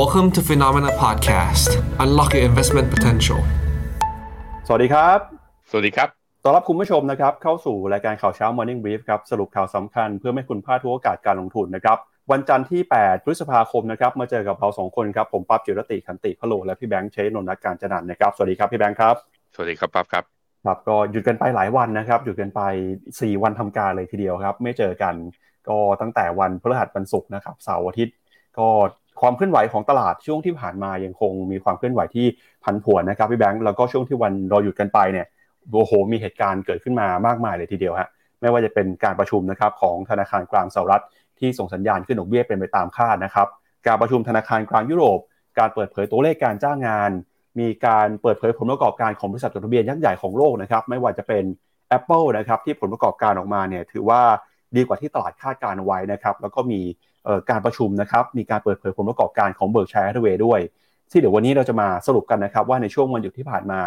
Welcome to Phenomena Podcast. Unlock your investment potential. สวัสดีครับ สวัสดีครับ ต้อนรับคุณผู้ชมนะครับ เข้าสู่รายการข่าวเช้า Morning Brief ครับ สรุปข่าวสำคัญเพื่อไม่ให้คุณพลาดทุกโอกาสการลงทุนนะครับ วันจันทร์ที่ 8 พฤษภาคมนะครับ มาเจอกับเราสองคนครับ ผมปั๊บจิรติขันติพะโลและพี่แบงค์เชยนนท์นักการจนันนะครับ สวัสดีครับพี่แบงค์ครับ สวัสดีครับปั๊บครับครับก็หยุดกันไปหลายวันนะครับ หยุดกันไป 4 วันทำการเลยทีเดียวครับ ไม่เจอกันก็ตั้งแต่วันพฤหัสวันศุกร์นะครับเสาร์อาทิตย์ ก็ ความเคลื่อนไหวของตลาดช่วงที่ผ่านมายังคงมีความเคลื่อนไหวที่พันผวนนะครับพี่แบงค์แล้วก็ช่วงที่วันรอหยุดกันไปเนี่ยโอ้โหมีเหตุการณ์เกิดขึ้นมามากมายเลยทีเดียวฮะไม่ว่าจะเป็นการประชุมนะครับของธนาคารกลางสหรัฐที่ส่งสัญญาณขึ้นดอกเบี้ยเป็นไปตามคาดนะครับการประชุมธนาคารกลางยุโรป การเปิดเผยตัวเลขการจ้างงาน มีการเปิดเผยผลประกอบการของบริษัทจดทะเบียนยักษ์ใหญ่ของโลกนะครับไม่ว่าจะเป็น Apple นะครับที่ผลประกอบการออกมาเนี่ยถือว่าดีกว่าที่ตลาดคาดการเอาไว้นะครับแล้วก็มี การประชุมนะครับมีการเปิดเผยผลประกอบการของ Berkshire Hathaway ด้วย ที่เดี๋ยววันนี้เราจะมาสรุปกันนะครับว่าในช่วงวันหยุดที่ผ่านมา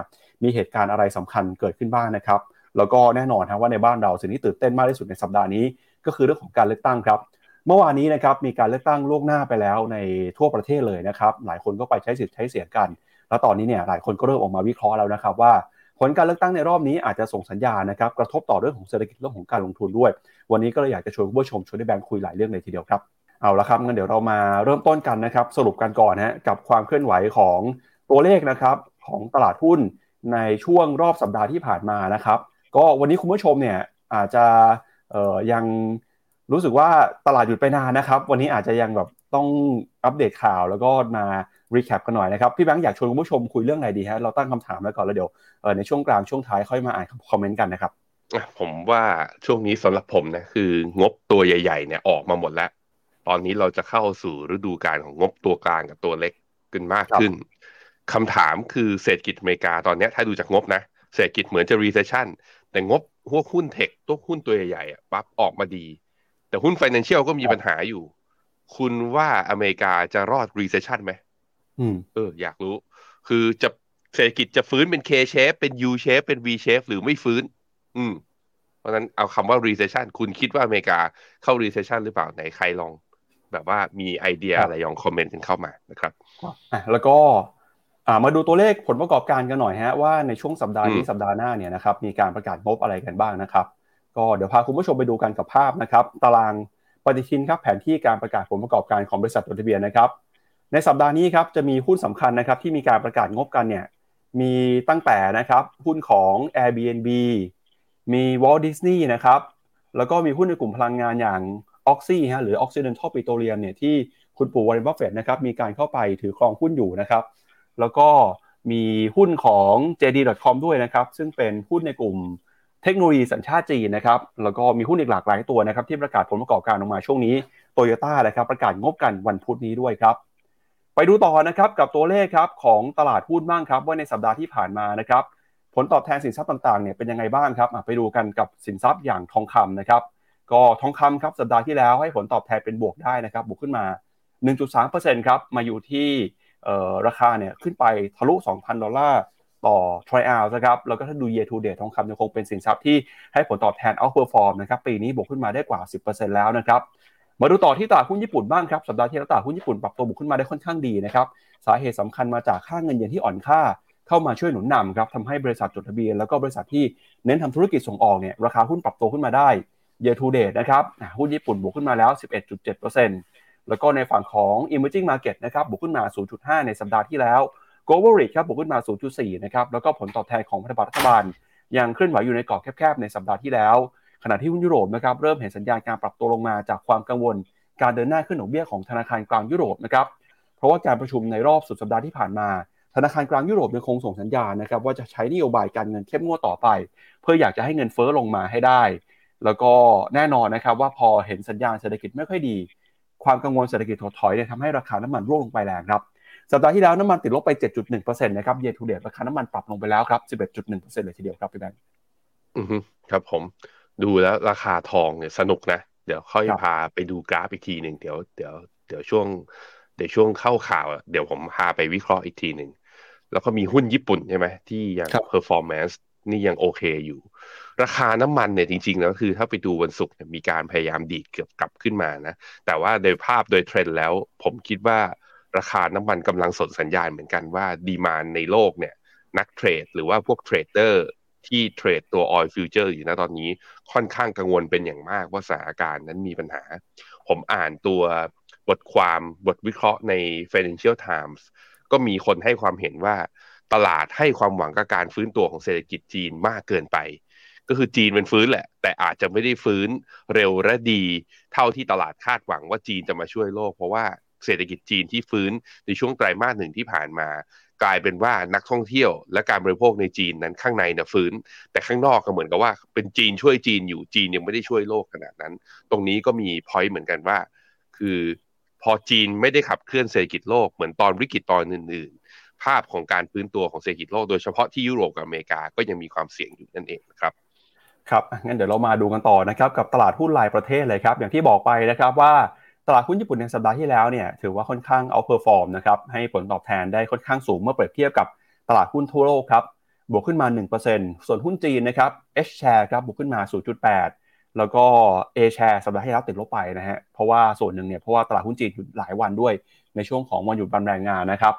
มีเหตุการณ์อะไรสำคัญเกิดขึ้นบ้างนะครับแล้วก็แน่นอนครับว่าในบ้านเราสิ่งที่ตื่นเต้นมากที่สุดในสัปดาห์นี้ ก็คือเรื่องของการเลือกตั้งครับเมื่อวานนี้นะครับมีการเลือกตั้งล่วงหน้าไปแล้วในทั่วประเทศเลยนะครับหลายคนก็ไปใช้สิทธิ์ใช้เสียงกัน แล้วตอนนี้เนี่ยหลายคนก็เริ่มออกมาวิเคราะห์แล้วนะครับว่าผลการเลือกตั้งในรอบนี้อาจจะส่งสัญญาณนะครับกระทบต่อเรื่องของเศรษฐกิจเรื่องของการลงทุนด้วย วันนี้ก็เลยอยากจะชวนผู้ชมชวนได้แบงค์คุยหลายเรื่องเลยทีเดียวครับ เอาละครับงั้นเดี๋ยวเรามาเริ่มต้นกันนะครับ สรุปกันก่อนนะกับความเคลื่อนไหวของตัวเลขนะครับของตลาดหุ้นในช่วงรอบสัปดาห์ที่ผ่านมานะครับ ก็วันนี้คุณผู้ชมเนี่ยอาจจะยังรู้สึกว่าตลาดหยุดไปนานนะครับ วันนี้อาจจะยังแบบต้องอัปเดตข่าวแล้วก็มา recap กันหน่อยนะครับ พี่แบงค์อยากชวนคุณผู้ชมคุยเรื่องอะไรดีฮะเราตั้งคำถามแล้วก่อนแล้วเดี๋ยวในช่วงกลางช่วงท้ายค่อยมาอ่านคอมเมนต์กันนะครับผมว่าช่วงนี้สำหรับผมนะคืองบตัวใหญ่ ๆเนี่ยออกมาหมดแล้ว ตอนนี้เราจะเข้าสู่ฤดูกาลของงบตัวกลางกับตัวเล็กขึ้นมากขึ้นคำถามคือเศรษฐกิจอเมริกาตอนนี้ถ้าดูจากงบนะ เศรษฐกิจเหมือนจะ recession แต่งบพวกหุ้น tech ตัวหุ้นตัวใหญ่ๆอะปั๊บออกมาดี แต่หุ้น financial ก็มีปัญหาอยู่ คุณว่าอเมริกาจะรอด recession ไหมเออ อยากรู้ คือจะเศรษฐกิจจะฟื้นเป็น K shape เป็น U shape เป็น V shape หรือไม่ฟื้น อืม เพราะนั้นเอาคำว่า recession คุณคิดว่าอเมริกาเข้า recession หรือเปล่าไหนใครลอง แบบว่ามีไอเดียอะไรลองคอมเมนต์กันเข้ามานะครับอะแล้วก็มาดูตัวเลขผลประกอบการกันหน่อยฮะว่าในช่วงสัปดาห์นี้สัปดาห์หน้าเนี่ยนะครับมีการประกาศงบอะไรกันบ้างนะครับ ก็เดี๋ยวพาคุณผู้ชมไปดูกันกับภาพนะครับ ตารางปฏิทินครับแผนที่การประกาศผลประกอบการของบริษัทจดทะเบียนนะครับในสัปดาห์นี้ครับจะมีหุ้นสำคัญนะครับที่มีการประกาศงบกันเนี่ยมีตั้งแต่นะครับหุ้นของ Airbnb มี Walt Disney นะครับแล้วก็มีหุ้นในกลุ่มพลังงานอย่าง Oxy ฮะหรือ Occidental Petroleum เนี่ยที่คุณปู่วอร์เรนบัฟเฟตนะครับมีการเข้าไปถือครองหุ้นอยู่นะครับ แล้วก็มีหุ้นของ JD.com ด้วยนะครับ ซึ่งเป็นหุ้นในกลุ่มเทคโนโลยีสัญชาติจีนนะครับ แล้วก็มีหุ้นอีกหลากหลายตัวนะครับ ที่ประกาศผลประกอบการออกมาช่วงนี้โตโยต้านะครับ ประกาศงบกันวันพุธนี้ด้วยครับ ไปดูต่อนะครับกับตัวเลขครับของตลาดหุ้นบ้างครับ ว่าในสัปดาห์ที่ผ่านมานะครับ ผลตอบแทนสินทรัพย์ต่างๆเนี่ยเป็นยังไงบ้างครับไปดูกันกับสินทรัพย์อย่างทองคำนะครับ ก็ทองคำครับสัปดาห์ที่แล้วให้ผลตอบแทนเป็นบวกได้นะครับบวกขึ้นมา 1.3%ครับมาอยู่ที่ราคาเนี่ยขึ้นไปทะลุ 2,000 ดอลลาร์ต่อทริอัลนะครับแล้วก็ถ้าดู year to date ทองคำยังคงเป็นสินทรัพย์ที่ให้ผลตอบแทน outperform นะครับปีนี้บวกขึ้นมาได้กว่า 10%แล้วนะครับมาดูต่อที่ตลาดหุ้นญี่ปุ่นบ้างครับสัปดาห์ที่แล้วตลาดหุ้นญี่ปุ่นปรับตัวบวกขึ้นมาได้ค่อนข้างดีนะครับสาเหตุสำคัญมาจากค่าเงินเยนที่อ่อนค่าเข้ามาช่วยหนุนนำครับทำให้บริษัทจดทะเบียนแล้วก็บริษัทที่เน้นทำธุรกิจส่งออกเนี่ยราคาหุ้นปรับตัวขึ้นมาได้ year to date นะครับหุ้นญี่ปุ่นบวกขึ้นมาแล้ว 11.7%แล้วก็ในฝั่งของ emerging market นะครับบวกขึ้นมา 0.5 ในสัปดาห์ที่แล้ว global rate ครับบวกขึ้นมา 0.4 นะครับแล้วก็ผลตอบแทนของพันธบัตรรัฐบาล ยังเคลื่อนไหวอยู่ในกรอบแคบๆในสัปดาห์ที่แล้ว ขณะที่หุ้นยุโรปนะครับเริ่มเห็นสัญญาณการปรับตัวลงมาจากความกังวล การเดินหน้าขึ้นดอกเบี้ยของธนาคารกลางยุโรปนะครับเพราะว่าการประชุมในรอบสุดสัปดาห์ที่ผ่านมาธนาคารกลางยุโรปยังคงส่งสัญญาณนะครับว่าจะใช้นโยบายการเงินเข้มงวดต่อไป เพื่ออยากจะให้เงินเฟ้อลงมาให้ได้ แล้วก็แน่นอนนะครับว่าพอเห็นสัญญาณเศรษฐกิจไม่ค่อยดี ความกังวลเศรษฐกิจถดถอยเนี่ยทำให้ราคาน้ำมันร่วงลงไปแรงครับสัปดาห์ที่แล้วน้ำมันติดลบไป 7.1%นะครับ year to date ราคาน้ำมันปรับลงไปแล้วครับ 11.1%เลยทีเดียวครับพี่แบงค์อือครับผมดูแล้วราคาทองเนี่ยสนุกนะ เดี๋ยวค่อยพาไปดูกราฟอีกทีหนึ่งเดี๋ยวเดี๋ยวเดี๋ยวช่วงเดี๋ยวช่วงเข้าข่าว เดี๋ยวผมพาไปวิเคราะห์อีกทีหนึ่งแล้วก็มีหุ้นญี่ปุ่นใช่ไหมที่ยัง perform นี่ยังโอเคอยู่ ราคาน้ำมันเนี่ยจริงๆแล้วคือ ถ้าไปดูวันศุกร์มีการพยายามดีดเกือบกลับขึ้นมานะ แต่ว่าโดยภาพโดยเทรนด์แล้ว ผมคิดว่าราคาน้ำมันกำลังส่งสัญญาณเหมือนกันว่า demand ในโลกเนี่ย นัก trade หรือว่าพวก trader ที่ trade ตัว oil future อยู่นะตอนนี้ค่อนข้างกังวลเป็นอย่างมากว่าสถานการณ์นั้นมีปัญหา ผมอ่านตัวบทความบทวิเคราะห์ใน Financial Times ก็มีคนให้ความเห็นว่า ตลาดให้ความหวังกับการฟื้นตัวของเศรษฐกิจจีนมากเกินไป ก็คือจีนเป็นฟื้นแหละ แต่อาจจะไม่ได้ฟื้นเร็วและดี เท่าที่ตลาดคาดหวังว่าจีนจะมาช่วยโลก เพราะว่าเศรษฐกิจจีนที่ฟื้นในช่วงไตรมาสหนึ่งที่ผ่านมา กลายเป็นว่านักท่องเที่ยว และการบริโภคในจีนนั้นข้างในเนี่ยฟื้น แต่ข้างนอกก็เหมือนกับว่า เป็นจีนช่วยจีนอยู่จีนยังไม่ได้ช่วยโลกขนาดนั้น ตรงนี้ก็มีพอยต์เหมือนกันว่า คือพอจีนไม่ได้ขับเคลื่อนเศรษฐกิจโลกเหมือนตอนวิกฤตตอนอื่น ภาพของการฟื้นตัวของเศรษฐกิจโลกโดยเฉพาะที่ยุโรปกับอเมริกาก็ยังมีความเสี่ยงอยู่นั่นเองนะครับครับงั้นเดี๋ยวเรามาดูกันต่อนะครับกับตลาดหุ้นรายประเทศเลยครับอย่างที่บอกไปนะครับว่าตลาดหุ้นญี่ปุ่นในสัปดาห์ที่แล้วเนี่ยถือว่าค่อนข้าง outperform นะครับให้ผลตอบแทนได้ค่อนข้างสูงเมื่อเปรียบเทียบกับตลาดหุ้นทั่วโลกครับบวกขึ้นมา 1%ส่วนหุ้นจีนนะครับ H share ครับบวกขึ้นมา 0.8 แล้วก็ A share สัปดาห์ที่แล้วติดลบไปนะฮะเพราะว่าส่วนหนึ่งเนี่ยเพราะว่าตลาดหุ้นจีนหยุดหลายวันด้วยในช่วงของวันหยุดวันแรงงานนะครับ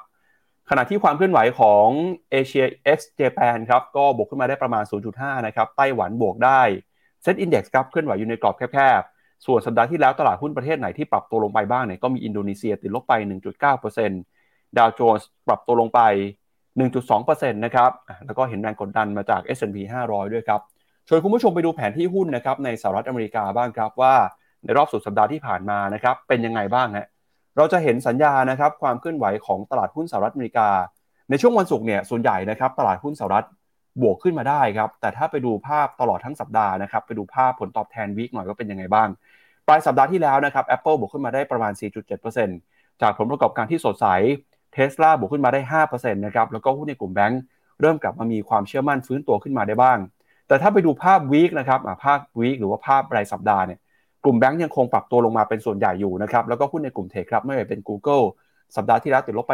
ขณะที่ความเคลื่อนไหวของเอเชีย X Japan ครับก็บวกขึ้นมาได้ประมาณ 0.5 นะครับ ไต้หวันบวกได้เซ็ตอินดี x ครับเคลื่อนไหวอยู่ในกรอบแคบๆ ส่วนสัปดาห์ที่แล้วตลาดหุ้นประเทศไหนที่ปรับตัวลงไปบ้างเนี่ยก็มีอินโดนีเซียติดลบไป 1.9%ดาวโจนส์ปรับตัวลงไป 1.2%นะครับ แล้วก็เห็นแรงกดดันมาจาก S&P 500 ด้วยครับชวนคุณผู้ชมไปดูแผนที่หุ้นนะครับในสหรัฐอเมริกาบ้างครับว่าในรอบสุดสัปดาห์ที่ผ่านมานะครับเป็นยังไงบ้างฮะ เราจะเห็นสัญญานะครับความเคลื่อนไหวของตลาดหุ้นสหรัฐอเมริกา ในช่วงวันศุกร์เนี่ยส่วนใหญ่นะครับตลาดหุ้นสหรัฐบวกขึ้นมาได้ครับแต่ถ้าไปดูภาพตลอดทั้งสัปดาห์นะครับไปดูภาพผลตอบแทนวิกหน่อยว่าเป็นยังไงบ้าง ปลายสัปดาห์ที่แล้วนะครับ Apple บวกขึ้นมาได้ประมาณ 4.7%จากผลประกอบการที่สดใสเทสลาบวกขึ้นมาได้5%นะครับแล้วก็หุ้นในกลุ่มแบงก์เริ่มกลับมามีความเชื่อมั่นฟื้นตัวขึ้นมาได้บ้าง แต่ถ้าไปดูภาพ week นะครับภาพ week หรือว่าภาพรายสัปดาห์เนี่ย กลุ่มแบงก์ยังคงปรับตัวลงมาเป็นส่วนใหญ่อยู่นะครับแล้วก็หุ้นในกลุ่ม tech ครับไม่ว่าเป็น Google สัปดาห์ที่แล้วติดลบไป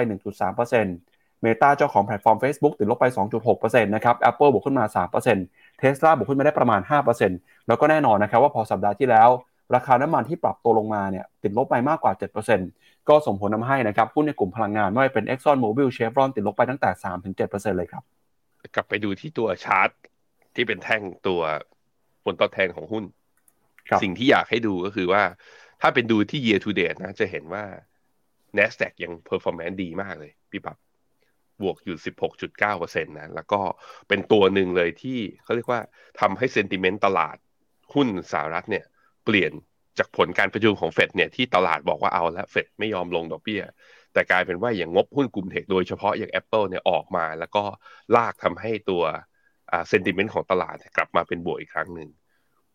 1.3% Meta เจ้าของแพลตฟอร์ม Facebook ติดลบไป 2.6%นะครับ Apple บวกขึ้นมา 3% Tesla บวกขึ้นมาได้ประมาณ 5%แล้วก็แน่นอนนะครับว่าพอสัปดาห์ที่แล้ว ราคาน้ำมันที่ปรับตัวลงมาเนี่ยติดลบไปมากกว่า 7%ก็ส่งผลทาให้นะครับหุ้นในกลุ่มพลังงานไม่ว่าเป็น Exxon Mobil Chevron ติดลบไปตั้งแต่ 3-7%เลยครับกลับไปดูที่ตัวชาร์ตที่เป็นแท่งตัวผลตอบแทนของหุ้น สิ่งที่อยากให้ดูก็คือว่า ถ้าเป็นดูที่ year to date นะ จะเห็นว่า NASDAQ ยัง performance ดีมากเลย พี่ปับบวกอยู่ 16.9%นะ แล้วก็เป็นตัวหนึ่งเลยที่เขาเรียกว่าทำให้เซนติเมนต์ตลาดหุ้นสหรัฐเนี่ย เปลี่ยนจากผลการประชุมของเฟดเนี่ยที่ตลาดบอกว่าเอาแล้วเฟดไม่ยอมลงดอกเบี้ย แต่กลายเป็นว่าอย่างงบหุ้นกลุ่มเทคโดยเฉพาะอย่าง Apple เนี่ยออกมา แล้วก็ลากทำให้ตัวเซนติเมนต์ของตลาดกลับมาเป็นบวกอีกครั้งหนึ่ง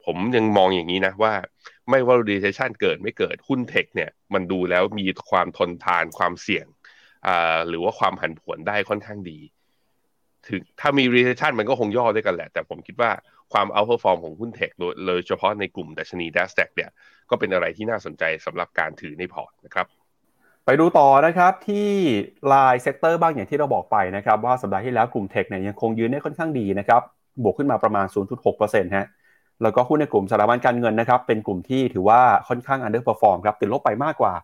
ผมยังมองอย่างนี้นะว่า ไม่ว่า recession เกิดไม่เกิดหุ้นเทคเนี่ย มันดูแล้วมีความทนทานความเสี่ยงหรือว่าความผันผวนได้ค่อนข้างดี ถึงถ้ามี recession มันก็คงย่อด้วยกันแหละ แต่ผมคิดว่าความ outperform ของหุ้น tech โดยเฉพาะในกลุ่มดัชนี NASDAQ เนี่ยก็เป็นอะไรที่น่าสนใจสำหรับการถือในพอร์ตนะครับไปดูต่อนะครับที่ราย sector บ้างอย่างที่เราบอกไปนะครับว่าสัปดาห์ที่แล้วกลุ่ม tech เนี่ยยังคงยืนได้ค่อนข้างดีนะครับบวกขึ้นมาประมาณ 0.6%ฮะ แล้วก็หุ้นในกลุ่มสถาบันการเงินนะครับเป็นกลุ่มที่ถือว่าค่อนข้าง underperform ครับติดลบไปมากกว่า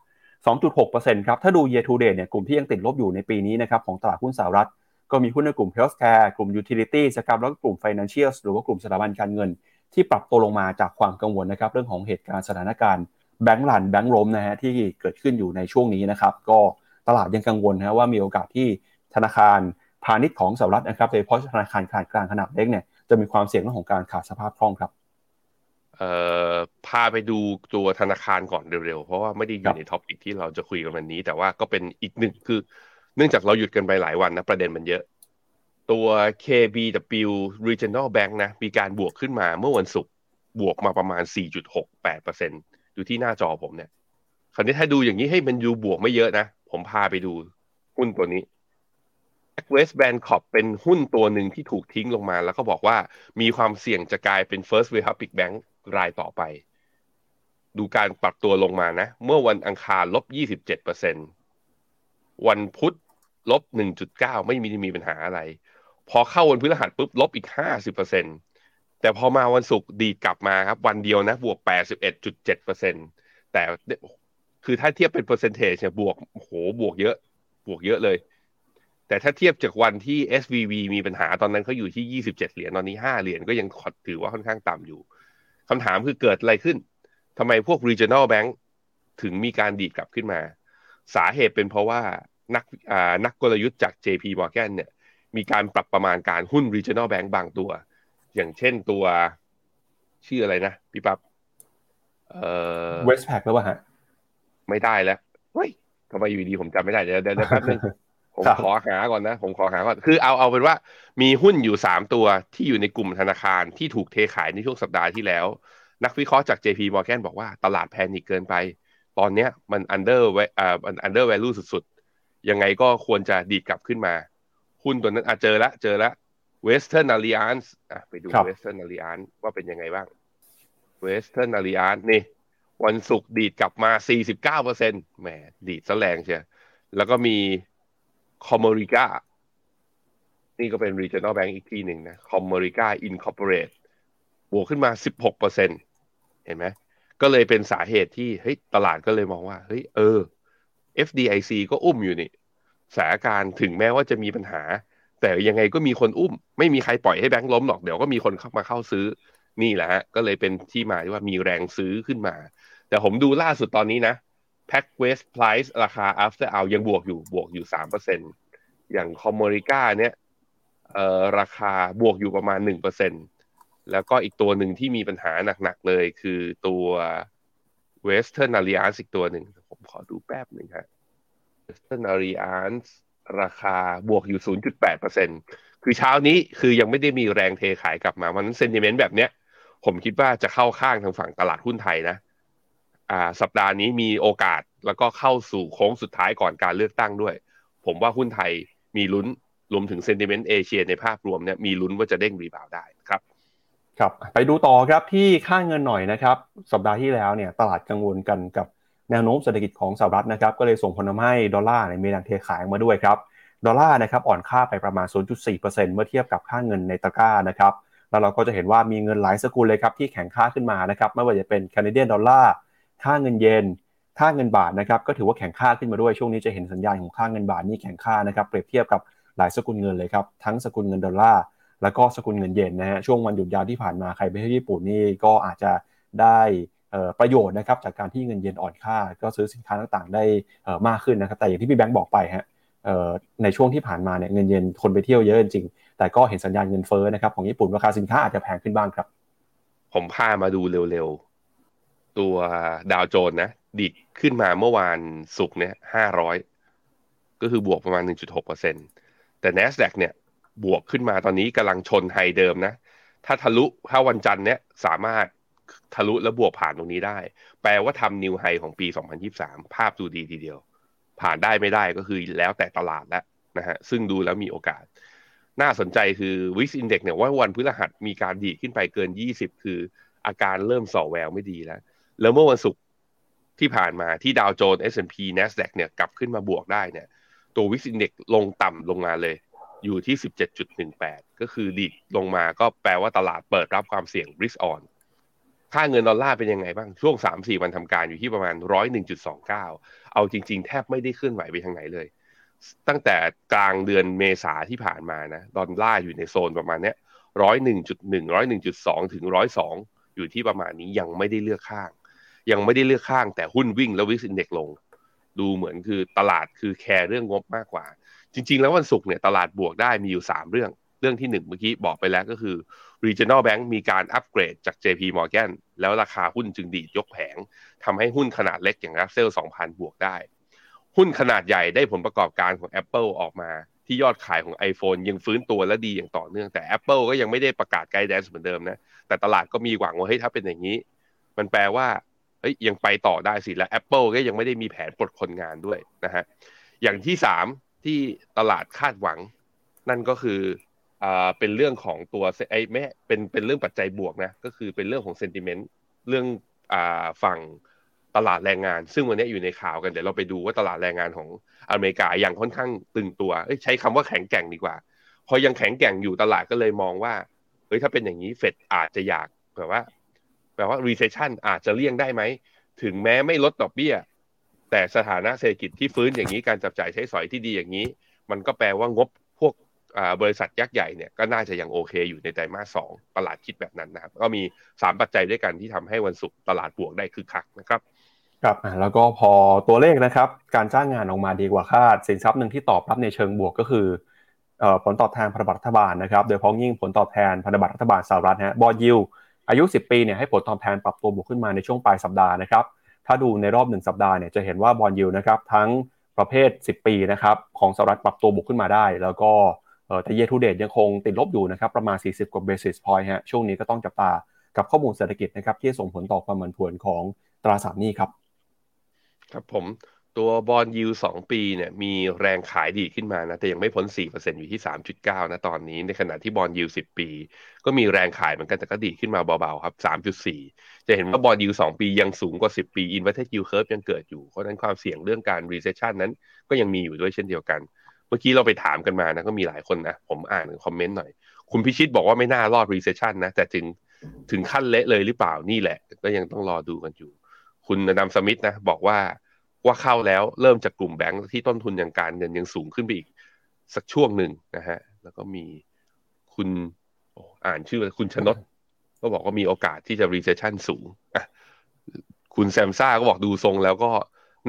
2.6%ครับถ้าดู year to date เนี่ยกลุ่มที่ยังติดลบอยู่ในปีนี้นะครับของตลาดหุ้นสหรัฐ ก็มีหุ้นในกลุ่ม healthcare กลุ่ม utilities นะครับแล้วก็กลุ่ม financial หรือว่ากลุ่มสถาบันการเงิน ที่ปรับตัวลงมาจากความกังวลนะครับเรื่องของเหตุการณ์สถานการณ์ bank run แบงก์ล้มนะฮะที่เกิดขึ้นอยู่ในช่วงนี้นะครับก็ตลาดยังกังวลนะว่ามีโอกาสที่ธนาคารพาณิชย์ของสหรัฐนะครับโดยเฉพาะธนาคารขนาดกลางขนาดเล็กเนี่ยจะมีความเสี่ยงเรื่องของการขาดสภาพคล่องครับอ พาไปดูตัวธนาคารก่อนเร็วๆ เพราะว่าไม่ได้อยู่ใน topic ที่เราจะคุยกันวันนี้ แต่ว่าก็เป็นอีกหนึ่งคือ เนื่องจากเราหยุดกันไปหลายวันนะประเด็นมันเยอะ ตัว KBW Regional Bank นะ มีการบวกขึ้นมาเมื่อวันศุกร์บวกมาประมาณ 4.68%อยู่ที่หน้าจอผมเนี่ย คราวนี้ถ้าดูอย่างนี้ให้มันดูบวกไม่เยอะนะ ผมพาไปดูหุ้นตัวนี้ West Bank Corp เป็นหุ้นตัวหนึ่งที่ถูกทิ้งลงมา แล้วก็บอกว่ามีความเสี่ยงจะกลายเป็น First Republic Bank รายต่อไป ดูการปรับตัวลงมานะ เมื่อวันอังคารลบ 27%วันพุธลบ 1.9 ไม่มีมีปัญหาอะไร พอเข้าวันพฤหัสปุ๊บลบอีก 50%แต่พอมาวันศุกร์ดีกลับมาครับ วันเดียวนะ บวก 81.7%แต่คือถ้าเทียบเป็นเปอร์เซนเทจเนี่ยบวกโหบวกเยอะ บวกเยอะเลย แต่ถ้าเทียบจากวันที่ SVB มีปัญหาตอนนั้นเขาอยู่ที่ 27 เหรียญตอนนี้ 5 เหรียญก็ยังถือว่าค่อนข้างต่ำอยู่ คำถามคือเกิดอะไรขึ้นทำไมพวก regional bank ถึงมีการดีดกลับขึ้นมา สาเหตุเป็นเพราะว่านักนักกลยุทธ์จาก JP Morgan เนี่ย มีการปรับประมาณการหุ้น regional bank บางตัว อย่างเช่นตัวชื่ออะไรนะ พี่ปับ๊บเอ่อ Westpac หรือเปล่าฮะ ไม่ได้แล้วเฮ้ยทำไมอยู่ดีผมจำไม่ได้ เดี๋ยวเดี๋ยวแป๊บนึง ผมขอหาก่อนนะ ผมขอหาก่อน คือเอาเอาเป็นว่ามีหุ้นอยู่สามตัวที่อยู่ในกลุ่มธนาคารที่ถูกเทขายในช่วงสัปดาห์ที่แล้ว นักวิเคราะห์จาก JP Morgan บอกว่าตลาดแพนิคเกินไป ตอนเนี้ยมัน under อ่ามัน under value สุดๆ ยังไงก็ควรจะดีดกลับขึ้นมา หุ้นตัวนั้นอะเจอแล้วเจอแล้ว Western Alliance อะไปดู Western Alliance ว่าเป็นยังไงบ้าง Western Alliance นี่ วันศุกร์ดีดกลับมา 49เปอร์เซ็นต์แหมดีดซะแรงเชียแล้วก็มี Comerica นี่ก็เป็น regional bank อีกที่หนึ่งนะ Comerica Incorporated บวกขึ้นมา 16เปอร์เซ็นต์เห็นไหมก็เลยเป็นสาเหตุที่เฮ้ยตลาดก็เลยมองว่าเฮ้ยเออ FDIC ก็อุ้มอยู่นี่สถานการณ์ถึงแม้ว่าจะมีปัญหา แต่ยังไงก็มีคนอุ้ม ไม่มีใครปล่อยให้แบงค์ล้มหรอกเดี๋ยวก็มีคนเข้ามาเข้าซื้อนี่แหละฮะก็เลยเป็นที่มาที่ว่ามีแรงซื้อขึ้นมา แต่ผมดูล่าสุดตอนนี้นะ Pack West Price ราคา after hour ยังบวกอยู่บวกอยู่สามเปอร์เซ็นอย่างคอมเมริก้าเนี่ยเอ่อราคาบวกอยู่ประมาณหนึ่งเปอร์เซ็นแล้วก็อีกตัวหนึ่งที่มีปัญหาหนักๆเลยคือตัว Western Alliance อีกตัวหนึ่งผมขอดูแป๊บหนึ่งฮะ Western Alliance ราคาบวกอยู่ 0.8%คือเช้านี้คือยังไม่ได้มีแรงเทขายกลับมา มันเซนติเมนต์แบบเนี้ย ผมคิดว่าจะเข้าข้างทางฝั่งตลาดหุ้นไทยนะ สัปดาห์นี้มีโอกาสแล้วก็เข้าสู่โค้งสุดท้ายก่อนการเลือกตั้งด้วย ผมว่าหุ้นไทยมีลุ้นรวมถึง sentiment เอเชียในภาพรวมเนี่ยมีลุ้นว่าจะเด้ง rebound ได้ครับครับไปดูต่อครับที่ค่าเงินหน่อยนะครับ สัปดาห์ที่แล้วเนี่ยตลาดกังวลกันกับแนวโน้มเศรษฐกิจของสหรัฐนะครับก็เลยส่งผลทำให้ดอลลาร์มีแรงเทขายมาด้วยครับดอลลาร์นะครับอ่อนค่าไปประมาณ 0.4%เมื่อเทียบกับค่าเงินในตะกร้านะครับแล้วเราก็จะเห็นว่ามีเงินหลายสกุลเลยครับที่แข็งค่าขึ้นมานะครับไม่ว่าจะเป็น Canadian dollar ค่าเงินเยนค่าเงินบาทนะครับก็ถือว่าแข็งค่าขึ้นมาด้วยช่วงนี้จะเห็นสัญญาณของค่าเงินบาทนี่แข็งค่านะครับเปรียบเทียบกับหลายสกุลเงินเลยครับทั้งสกุลเงินดอลลาร์แล้วก็สกุลเงินเยนนะฮะช่วงวันหยุดยาวที่ผ่านมาใครไปที่ญี่ปุ่นนี่ก็อาจจะได้ประโยชน์นะครับจากการที่เงินเยนอ่อนค่า ก็ซื้อสินค้าต่างๆ ได้มากขึ้นนะครับแต่อย่างที่พี่แบงค์บอกไปฮะในช่วงที่ผ่านมาเนี่ยเงินเยนคนไปเที่ยวเยอะจริงแต่ก็เห็นสัญญาณเงินเฟ้อนะครับของญี่ปุ่นราคาสินค้าอาจจะแพงขึ้นบ้างครับ ผมพามาดูเร็ว ตัวดาวโจนนะ ดิดขึ้นมาเมื่อวานศุกร์เนี่ยห้าร้อยก็คือบวกประมาณหนึ่งจุดหกเปอร์เซ็นแต่ NASDAQ เนี่ยบวกขึ้นมาตอนนี้กำลังชนไฮเดิมนะ ถ้าทะลุถ้าวันจันทร์เนี่ยสามารถทะลุและบวกผ่านตรงนี้ได้ แปลว่าทำนิวไฮของปี 2023 ภาพดูดีทีเดียว ผ่านได้ไม่ได้ก็คือแล้วแต่ตลาดแล้วนะฮะซึ่งดูแล้วมีโอกาส น่าสนใจคือวิสอินเด็กเนี่ยว่าวันพฤหัสมีการดีขึ้นไปเกิน 20 คืออาการเริ่มส่อแววไม่ดีแล้ว แล้วเมื่อวันศุกร์ที่ผ่านมาที่ดาวโจนส์ S&P NASDAQ เนี่ยกลับขึ้นมาบวกได้เนี่ย ตัววิสอินเด็กลงต่ำลงมาเลย อยู่ที่ 17.18 ก็คือดีลงมาก็แปลว่าตลาดเปิดรับความเสี่ยง risk on ค่าเงินดอลลาร์เป็นยังไงบ้าง ช่วง 3-4 วันทำการอยู่ที่ประมาณ 101.29 เอาจริง ๆ แทบไม่ได้เคลื่อนไหวไปทางไหนเลย ตั้งแต่กลางเดือนเมษาที่ผ่านมานะดอลลาร์อยู่ในโซนประมาณเนี้ยร้อยหนึ่งจุดหนึ่งร้อยหนึ่งจุดสองถึงร้อยสองอยู่ที่ประมาณนี้ยังไม่ได้เลือกข้าง ยังไม่ได้เลือกข้าง แต่หุ้นวิ่งแล้ววิกสินเด็กลง ดูเหมือนคือตลาดคือแคร์เรื่องงบมากกว่า จริง ๆ แล้ววันศุกร์เนี่ยตลาดบวกได้มีอยู่ 3 เรื่อง เรื่องที่ 1 เมื่อกี้บอกไปแล้วก็คือ regional bank มีการอัปเกรดจาก JP Morgan แล้วราคาหุ้นจึงดีดยกแผงทำให้หุ้นขนาดเล็กอย่าง Russell 2000 บวกได้ หุ้นขนาดใหญ่ได้ผลประกอบการของ Apple ออกมาที่ยอดขายของ iPhone ยังฟื้นตัวและดีอย่างต่อเนื่องแต่ Apple ก็ยังไม่ได้ประกาศไกด์แดนซ์เหมือนเดิมนะ แต่ตลาดก็มีหวังว่าเฮ้ยถ้าเป็นอย่างนี้ มันแปลว่า เฮ้ยยังไปต่อได้สิและ Apple ก็ยังไม่ได้มีแผนปลดคนงานด้วยนะฮะอย่างที่สามที่ตลาดคาดหวัง นั่นก็คืออ่าเป็นเรื่องของตัวไอ้แม่เป็นเป็นเรื่องปัจจัยบวกนะก็คือเป็นเรื่องของเซนติเมนต์เรื่องอ่าฝั่งตลาดแรงงาน ซึ่งวันนี้อยู่ในข่าวกันเดี๋ยวเราไปดูว่าตลาดแรงงานของอเมริกายังค่อนข้างตึงตัวใช้คำว่าแข็งแกร่งดีกว่า พอยังแข็งแกร่งอยู่ตลาดก็เลยมองว่าเฮ้ยถ้าเป็นอย่างนี้เฟดอาจจะอยากแบบว่า แบบว่า recession อาจจะเลี่ยงได้ไหม ถึงแม้ไม่ลดดอกเบี้ย แต่สถานะเศรษฐกิจที่ฟื้นอย่างนี้การจับจ่ายใช้สอยที่ดีอย่างนี้ มันก็แปลว่างบพวกบริษัทยักษ์ใหญ่เนี่ยก็น่าจะยังโอเคอยู่ในไตรมาสสองตลาดคิดแบบนั้นนะครับ ก็มีสามปัจจัยด้วยกันที่ทำให้วันศุกร์ตลาดบวกได้คึกคักนะครับครับแล้วก็พอตัวเลขนะครับ การจ้างงานออกมาดีกว่าคาดสินทรัพย์หนึ่งที่ตอบรับในเชิงบวกก็คือผลตอบแทนพันธบัตรรัฐบาลนะครับ โดยเฉพาะยิ่งผลตอบแทนพันธบัตรรัฐบาลสหรัฐฮะบอยิว อายุ 10 ปีเนี่ยให้ผลตอบแทนปรับตัวบวกขึ้นมาในช่วงปลายสัปดาห์นะครับ ถ้าดูในรอบ 1 สัปดาห์เนี่ยจะเห็นว่า bond yield นะครับทั้งประเภท 10 ปีนะครับของสหรัฐปรับตัวบวกขึ้นมาได้ แล้วก็แต่ year to date ยังคงติดลบอยู่นะครับประมาณ 40 กว่า basis point ฮะช่วงนี้ก็ต้องจับตากับข้อมูลเศรษฐกิจนะครับที่ส่งผลต่อความผันผวนของตราสารหนี้ครับ ครับผม ตัว bond yield สองปีเนี่ยมีแรงขายดีขึ้นมานะ แต่ยังไม่พ้น4%อร์เซ็นอยู่ที่3.9นะตอนนี้ในขณะที่บอลยู10ปี ก็มีแรงขายเหมือนกันแต่ก็ดีขึ้นมาเบาๆครับ3.4จะเห็นว่าบอลยู2ปียังสูงกว่า10ปี inverted yield curve ยังเกิดอยู่ เพราะนั้นความเสี่ยงเรื่องการ recession นั้นก็ยังมีอยู่ด้วยเช่นเดียวกัน เมื่อกี้เราไปถามกันมานะก็มีหลายคนนะผมอ่านคอมเมนต์หน่อย คุณพิชิตบอกว่าไม่น่ารอด recession นะแต่ถึงถึงขั้นเละเลยหรือเปล่านี่แหละ ก็ยังต้องรอดูกันอยู่ คุณนำสมิธนะบอกว่า ว่าเข้าแล้วเริ่มจากกลุ่มแบงค์ที่ต้นทุนอย่างการเงินยังสูงขึ้นไปอีกสักช่วงหนึ่งนะฮะ แล้วก็มีคุณอ่านชื่อคุณชนดก็บอกว่ามีโอกาสที่จะ recession สูงอะคุณแซมซ่าก็บอกดูทรงแล้วก็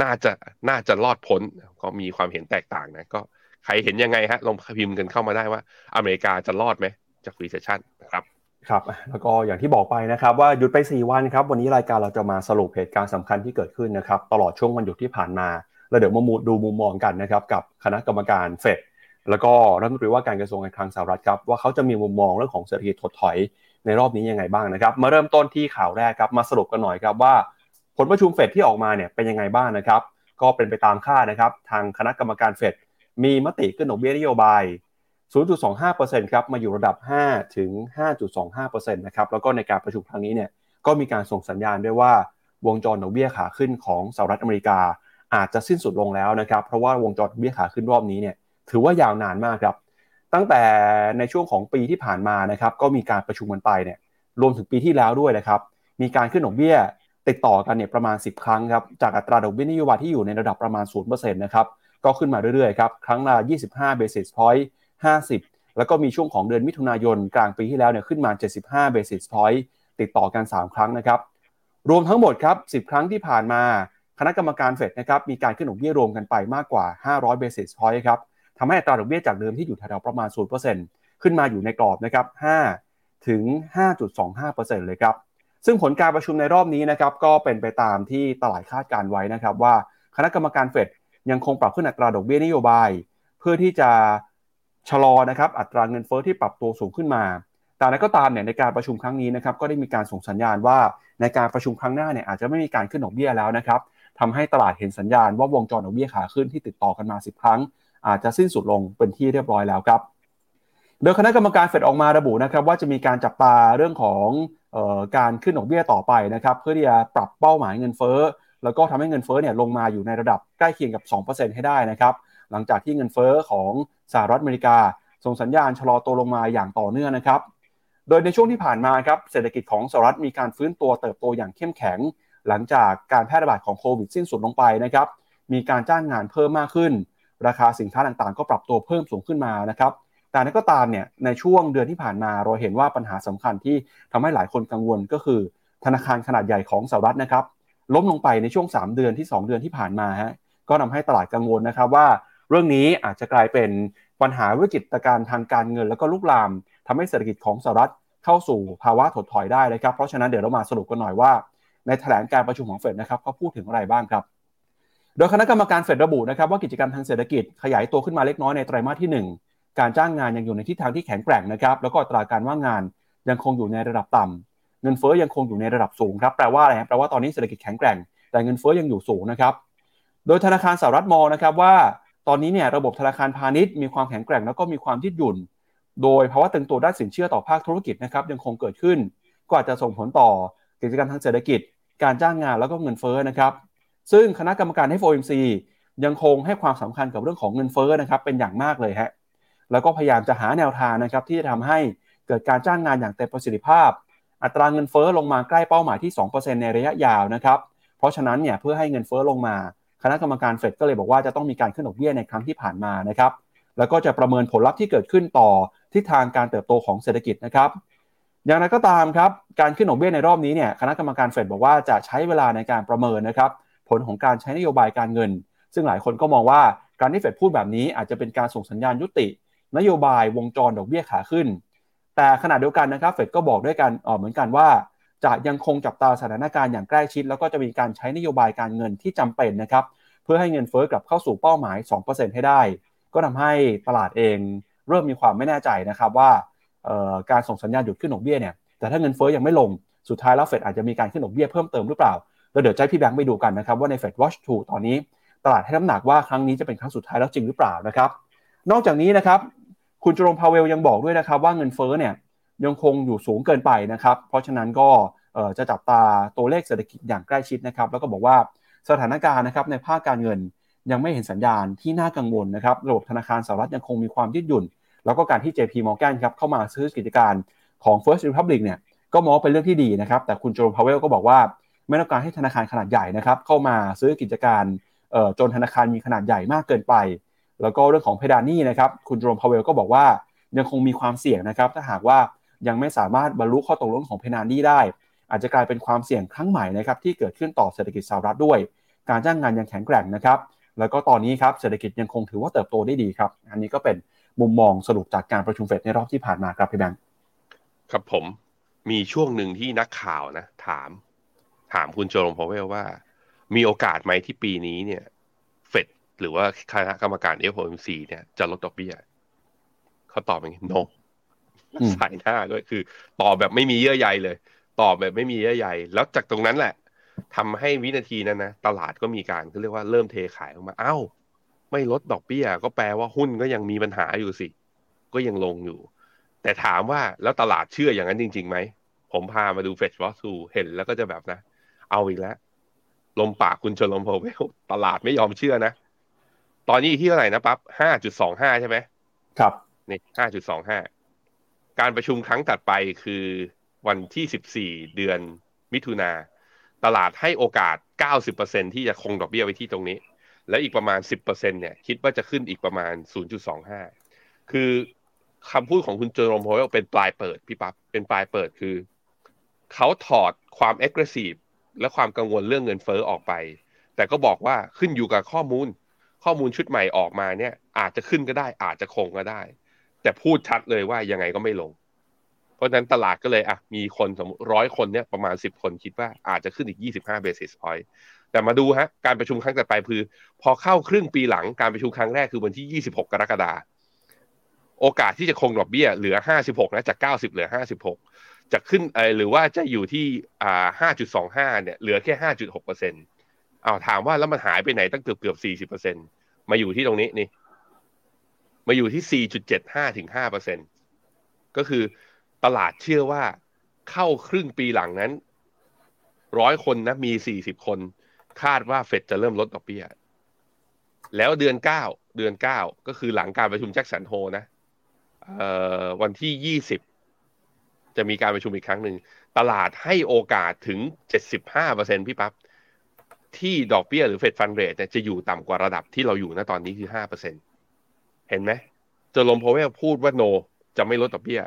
น่าจะน่าจะรอดพ้น ก็มีความเห็นแตกต่างนะ ก็ใครเห็นยังไงฮะลองพิมพ์กันเข้ามาได้ว่า อเมริกาจะรอดไหมจาก recession นะครับ ครับแล้วก็อย่างที่บอกไปนะครับว่าหยุดไป 4 วันครับวันนี้รายการเราจะมาสรุปเหตุการณ์สำคัญที่เกิดขึ้นนะครับตลอดช่วงวันหยุดที่ผ่านมาแล้วเดี๋ยวมาดูมุมมองกันนะครับกับคณะกรรมการเฟดแล้วก็รัฐมนตรีว่าการกระทรวงการคลังสหรัฐครับว่าเขาจะมีมุมมองเรื่องของเศรษฐกิจถดถอยในรอบนี้ยังไงบ้างนะครับมาเริ่มต้นที่ข่าวแรกครับมาสรุปกันหน่อยครับว่า ผลประชุมเฟดที่ออกมาเนี่ยเป็นยังไงบ้างนะครับก็เป็นไปตามคาดนะครับทางคณะกรรมการเฟดมีมติขึ้นดอกเบี้ยนโยบาย 0.25%ครับมาอยู่ระดับ 5 ถึง 5.25%นะครับแล้วก็ในการประชุมครั้งนี้เนี่ยก็มีการส่งสัญญาณด้วยว่าวงจรดอกเบี้ยขาขึ้นของสหรัฐอเมริกา อาจจะสิ้นสุดลงแล้วนะครับ เพราะว่าวงจรดอกเบี้ยขาขึ้นรอบนี้เนี่ยถือว่ายาวนานมากครับ ตั้งแต่ในช่วงของปีที่ผ่านมานะครับก็มีการประชุมกันไปเนี่ยรวมถึงปีที่แล้วด้วยนะครับมีการขึ้นดอกเบี้ยติดต่อกันเนี่ยประมาณ 10 ครั้งครับจากอัตราดอกเบี้ยนโยบายที่อยู่ในระดับประมาณ0%นะครับก็ขึ้นมาเรื่อยๆครับครั้งละ25 basis point 50 แล้วก็มีช่วงของเดือนมิถุนายนกลางปีที่แล้วเนี่ยขึ้นมา 75 basis point ติดต่อกัน 3 ครั้งนะครับ รวมทั้งหมดครับ 10 ครั้งที่ผ่านมาคณะกรรมการเฟดนะครับมีการขึ้นดอกเบี้ยรวมกันไปมากกว่า 500 basis point ครับทำให้อัตราดอกเบี้ยจากเดิมที่อยู่แถวๆประมาณ 0%ขึ้นมาอยู่ในกรอบนะครับ5ถึง 5.25%เลยครับซึ่งผลการประชุมในรอบนี้นะครับก็เป็นไปตามที่ตลาดคาดการไว้นะครับว่าคณะกรรมการเฟดยังคงปรับขึ้นอัตราดอกเบี้ยนโยบาย เพื่อที่จะ ชะลอนะครับอัตราเงินเฟอ้อที่ปรับตัวสูงขึ้นมา แต่นั้นก็ตามเนี่ยในการประชุมครั้งนี้นะครับก็ได้มีการส่งสัญญาณว่าในการประชุมครั้งหน้าเนี่ยอาจจะไม่มีการขึ้นดอกเบี้ยแล้วนะครับทำให้ตลาดเห็นสัญญาณว่าวงจรดอกเบี้ยขาขึ้นที่ติดต่อกันมา 10 ครั้ง อาจจะสิ้นสุดลงเป็นที่เรียบร้อยแล้วครับ โดยคณะกรรมการเฟดออกมาระบุนะครับว่าจะมีการจับตาเรื่องของออการขึ้นดอกเบี้ยต่อไปนะครับเพื่อที่จะปรับเป้าหมายเงินเฟ้อแล้วก็ทำให้เงินเฟ้อเนี่ยลงมาอยู่ในระดับใกล้เคียงกับ 2%ให้ได้นะครับหลังจากที่เงินเฟ้อของ สหรัฐอเมริกา ส่งสัญญาณชะลอตัวลงมาอย่างต่อเนื่องนะครับ โดยในช่วงที่ผ่านมาครับเศรษฐกิจของสหรัฐมีการฟื้นตัวเติบโตอย่างเข้มแข็ง หลังจากการแพร่ระบาดของโควิดสิ้นสุดลงไปนะครับมีการจ้างงานเพิ่มมากขึ้น ราคาสินค้าต่างๆ ก็ปรับตัวเพิ่มสูงขึ้นมานะครับแต่นั้นก็ตามเนี่ยในช่วงเดือนที่ผ่านมาเราเห็นว่าปัญหาสำคัญที่ทำให้หลายคนกังวลก็คือ ธนาคารขนาดใหญ่ของสหรัฐนะครับล้มลงไปในช่วง 3 เดือนที่ 2 เดือนที่ผ่านมาฮะก็ทาให้ตลาดกังวลนะครับว่า เรื่องนี้อาจจะกลายเป็นปัญหาวิกฤตการทางการเงิน แล้วก็ลุกลามทำให้เศรษฐกิจของสหรัฐเข้าสู่ภาวะถดถอยได้นะครับ เพราะฉะนั้นเดี๋ยวเรามาสรุปกันหน่อยว่า ในแถลงการประชุมของเฟดนะครับเขาพูดถึงอะไรบ้างครับ โดยคณะกรรมการเฟดระบุนะครับว่ากิจกรรมทางเศรษฐกิจขยายตัวขึ้นมาเล็กน้อยในไตรมาสที่ 1 การจ้างงานยังอยู่ในทิศทางที่แข็งแกร่งนะครับแล้วก็ตราการว่างงานยังคงอยู่ในระดับต่ำเงินเฟ้อยังคงอยู่ในระดับสูงครับแปลว่าอะไรแปลว่าตอนนี้เศรษฐกิจแข็งแกร่ง แต่เงินเฟ้อยังอยู่สูงนะครับโดยธนาคารสหรัฐมองนะครับว่า ตอนนี้เนี่ยระบบธนาคารพาณิชย์มีความแข็งแกร่งแล้วก็มีความยืดหยุ่น โดยภาวะตึงตัวด้านสินเชื่อต่อภาคธุรกิจนะครับยังคงเกิดขึ้น ก็อาจจะส่งผลต่อกิจกรรมทางเศรษฐกิจ การจ้างงานแล้วก็เงินเฟ้อนะครับ ซึ่งคณะกรรมการ FOMC ยังคงให้ความสำคัญกับเรื่องของเงินเฟ้อนะครับเป็นอย่างมากเลยฮะแล้วก็พยายามจะหาแนวทางนะครับที่จะทำให้เกิดการจ้างงานอย่างเต็มประสิทธิภาพ อัตราเงินเฟ้อลงมาใกล้เป้าหมายที่ 2%ในระยะยาวนะครับ เพราะฉะนั้นเนี่ยเพื่อให้เงินเฟ้อลงมา คณะกรรมการเฟดก็เลยบอกว่าจะต้องมีการขึ้นดอกเบี้ยในครั้งที่ผ่านมานะครับแล้วก็จะประเมินผลลัพธ์ที่เกิดขึ้นต่อทิศทางการเติบโตของเศรษฐกิจนะครับอย่างไรก็ตามครับการขึ้นดอกเบี้ยในรอบนี้เนี่ยคณะกรรมการเฟดบอกว่าจะใช้เวลาในการประเมินนะครับผลของการใช้นโยบายการเงิน ซึ่งหลายคนก็มองว่าการที่เฟดพูดแบบนี้อาจจะเป็นการส่งสัญญาณยุติ นโยบายวงจรดอกเบี้ยขาขึ้น แต่ขณะเดียวกันนะครับเฟดก็บอกด้วยกันออเหมือนกันว่า จะยังคงจับตาสถานการณ์อย่างใกล้ชิด แล้วก็จะมีการใช้นโยบายการเงินที่จำเป็นนะครับเพื่อให้เงินเฟ้อกลับเข้าสู่เป้าหมาย 2%ให้ได้ ก็ทำให้ตลาดเองเริ่มมีความไม่แน่ใจนะครับว่าการส่งสัญญาณหยุดขึ้นดอกเบี้ยเนี่ยแต่ถ้าเงินเฟ้อยังไม่ลงสุดท้ายแล้วเฟดอาจจะมีการขึ้นดอกเบี้ยเพิ่มเติมหรือเปล่าแล้วเดี๋ยวใจพี่แบงค์ไปดูกันนะครับว่าใน Fed Watch 2ตอนนี้ตลาดให้น้ำหนักว่าครั้งนี้จะเป็นครั้งสุดท้ายแล้วจริงหรือเปล่านะครับ นอกจากนี้นะครับ คุณจรมพาเวลยังบอกด้วยนะครับว่าเงินเฟ้อเนี่ย ยังคงอยู่สูงเกินไปนะครับ เพราะฉะนั้นก็จะจับตาตัวเลขเศรษฐกิจอย่างใกล้ชิดนะครับ แล้วก็บอกว่าสถานการณ์นะครับในภาคการเงินยังไม่เห็นสัญญาณที่น่ากังวลนะครับ ระบบธนาคารสหรัฐยังคงมีความยืดหยุ่น แล้วก็การที่ JP Morgan ครับเข้ามาซื้อกิจการของ First Republic เนี่ยก็มองเป็นเรื่องที่ดีนะครับ แต่คุณโจมพาวเวลก็บอกว่า ไม่ต้องการให้ธนาคารขนาดใหญ่นะครับเข้ามาซื้อกิจการจนธนาคารมีขนาดใหญ่มากเกินไป แล้วก็เรื่องของเพดานนี่นะครับคุณโจมพาวเวลก็บอกว่ายังคงมีความเสี่ยงนะครับถ้าหากว่า ยังไม่สามารถบรรลุข้อตกลงของเพดานี่ได้ อาจจะกลายเป็นความเสี่ยงครั้งใหม่นะครับที่เกิดขึ้นต่อเศรษฐกิจสหรัฐด้วย การจ้างงานยังแข็งแกร่งนะครับแล้วก็ตอนนี้ครับเศรษฐกิจยังคงถือว่าเติบโตได้ดีครับ อันนี้ก็เป็นมุมมองสรุปจากการประชุมเฟดในรอบที่ผ่านมาครับพี่แบงค์ครับผมมีช่วงหนึ่งที่นักข่าวนะ ถาม ถามคุณโจลงพอเวลว่า มีโอกาสไหมที่ปีนี้เนี่ยเฟดหรือว่าคณะกรรมการ FOMC เนี่ยจะลดดอกเบี้ยเขาตอบอย่างนี้ no ใส่หน้าด้วยคือ ตอบแบบไม่มีเยื่อใยเลย ตอบแบบไม่มีเยื่อใย แล้วจากตรงนั้นแหละทำให้วินาทีนั้นนะตลาดก็มีการเขาเรียกว่าเริ่มเทขายออกมาเอา้าไม่ลดดอกเบี้ย ก็แปลว่าหุ้นก็ยังมีปัญหาอยู่สิ ก็ยังลงอยู่ แต่ถามว่าแล้วตลาดเชื่ออย่างนั้นจริงๆไหมผมพามาดูเฟชวอสูเห็นแล้วก็จะแบบนะ เอาอีกแล้ว ลมปากคุณชลมโพเวลตลาดไม่ยอมเชื่อนะ ตอนนี้ที่เท่าไหร่นะปั๊บห้าจุดสองห้าใช่ไหมครับนี่ห้าจุดสองห้า การประชุมครั้งถัดไปคือวันที่สิบสี่เดือนมิถุนาตลาดให้โอกาส 90%ที่จะคงดอกเบี้ยไว้ที่ตรงนี้ แล้วอีกประมาณ 10%เนี่ย คิดว่าจะขึ้นอีกประมาณ 0.25 คือคำพูดของคุณเจอร์โรมโฮเวลเป็นปลายเปิดพี่ปับ๊บเป็นปลายเปิดคือ เขาถอดความเอ็กซ์ซีฟและความกังวลเรื่องเงินเฟอ้อออกไป แต่ก็บอกว่าขึ้นอยู่กับข้อมูล ข้อมูลชุดใหม่ออกมาเนี่ย อาจจะขึ้นก็ได้ อาจจะคงก็ได้ แต่พูดชัดเลยว่ายังไงก็ไม่ลง เพราะฉะนั้นตลาดก็เลยอะมีคนสมมติร้อยคนเนี่ยประมาณสิบคนคิดว่าอาจจะขึ้นอีกยี่สิบห้าเบสิสพอยต์แต่มาดูฮะการประชุมครั้งต่อไปคือ พอเข้าครึ่งปีหลังการประชุมครั้งแรกคือวันที่ยี่สิบหกกรกฎาโอกาสที่จะคงดอกเบี้ยเหลือห้าสิบหกนะจากเก้าสิบเหลือห้าสิบหกจะขึ้นเออหรือว่าจะอยู่ที่อ่าห้าจุดสองห้าเนี่ยเหลือแค่ห้าจุดหกเปอร์เซ็นต์เอาถามว่าแล้วมันหายไปไหนตั้งเกือบเกือบสี่สิบเปอร์เซ็นต์มาอยู่ที่ตรงนี้นี่ มาอยู่ที่สี่จุดเจ็ดห้าถึงห้าเปอร์เซ็นก็คือตลาดเชื่อว่าเข้าครึ่งปีหลังนั้นร้อยคนนะมีสี่สิบคน คาดว่าเฟดจะเริ่มลดดอกเบี้ย แล้วเดือนเก้าเดือนเก้าก็คือหลังการประชุมแจ็คสันโฮนะวันที่ยี่สิบจะมีการประชุมอีกครั้งหนึ่ง ตลาดให้โอกาสถึงเจ็ดสิบห้าเปอร์เซ็นพี่ปับ๊บที่ดอกเบี้ยหรือเฟดฟันเรทจะอยู่ต่ำกว่าระดับที่เราอยู่ณตอนนี้คือห้า เห็นไหมเจอลมโพเวลพูดว่าโน จะไม่ลดดอกเบี้ย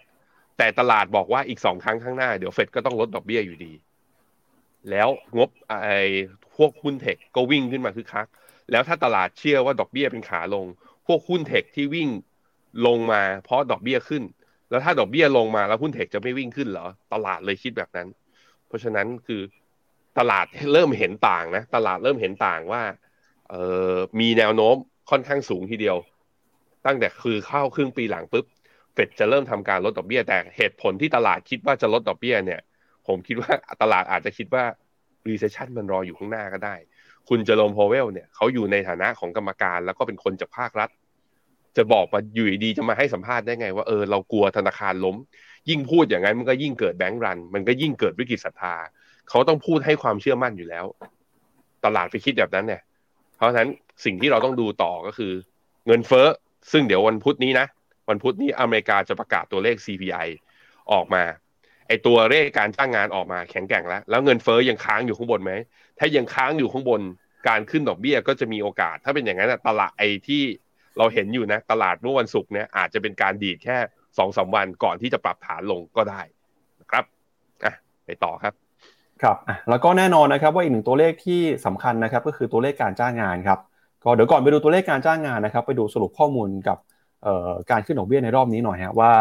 แต่ตลาดบอกว่าอีกสองครั้งข้างหน้าเดี๋ยวเฟดก็ต้องลดดอกเบี้ยอยู่ดี แล้วงบไอ้พวกหุ้นเทคก็วิ่งขึ้นมาคือคัก แล้วถ้าตลาดเชื่อว่าดอกเบี้ยเป็นขาลง พวกหุ้นเทคที่วิ่งลงมาเพราะดอกเบี้ยขึ้น แล้วถ้าดอกเบี้ยลงมาแล้วหุ้นเทคจะไม่วิ่งขึ้นเหรอ ตลาดเลยคิดแบบนั้น เพราะฉะนั้นคือตลาดเริ่มเห็นต่างนะ ตลาดเริ่มเห็นต่างว่าเออมีแนวโน้มค่อนข้างสูงทีเดียว ตั้งแต่คือเข้าครึ่งปีหลังปุ๊บเฟดจะเริ่มทำการลดดอกเบี้ยแต่เหตุผลที่ตลาดคิดว่าจะลดดอกเบี้ยเนี่ย ผมคิดว่าตลาดอาจจะคิดว่า recession มันรออยู่ข้างหน้าก็ได้ คุณเจอร์มโพเวลเนี่ยเขาอยู่ในฐานะของกรรมการ แล้วก็เป็นคนจากภาครัฐ จะบอกมาอยู่ดีจะมาให้สัมภาษณ์ได้ไง ว่าเออเรากลัวธนาคารล้ม ยิ่งพูดอย่างนั้นมันก็ยิ่งเกิดแบงก์รัน มันก็ยิ่งเกิดวิกฤตศรัทธาเขาต้องพูดให้ความเชื่อมั่นอยู่แล้ว ตลาดไปคิดแบบนั้นเนี่ย เพราะฉะนั้นสิ่งที่เราต้องดูต่อก็คือ เงินเฟ้อ ซึ่งเดี๋ยววันพุธนี้นะ วันพุธนี้อเมริกาจะประกาศตัวเลข CPI ออกมาไอตัวเลขการจ้างงานออกมาแข็งแกร่งแล้ว แล้วเงินเฟอ้อยังค้างอยู่ข้างบนไหม ถ้ายังค้างอยู่ข้างบน การขึ้นดอกเบี้ยก็จะมีโอกาส ถ้าเป็นอย่างนั้นตลาดไอที่เราเห็นอยู่นะ ตลาดเมื่อวันศุกร์เนี่ยอาจจะเป็นการดีดแค่สองสาวันก่อนที่จะปรับฐานลงก็ได้นะครับอะไปต่อครับ ครับแล้วก็แน่นอนนะครับว่าอีกหนึ่งตัวเลขที่สำคัญนะครับ ก็คือตัวเลขการจ้างงานครับ ก็เดี๋ยวก่อนไปดูตัวเลขการจ้างงานนะครับ ไปดูสรุปข้อมูลกับการขึ้นดอกเบี้ยในรอบนี้หน่อยฮะว่า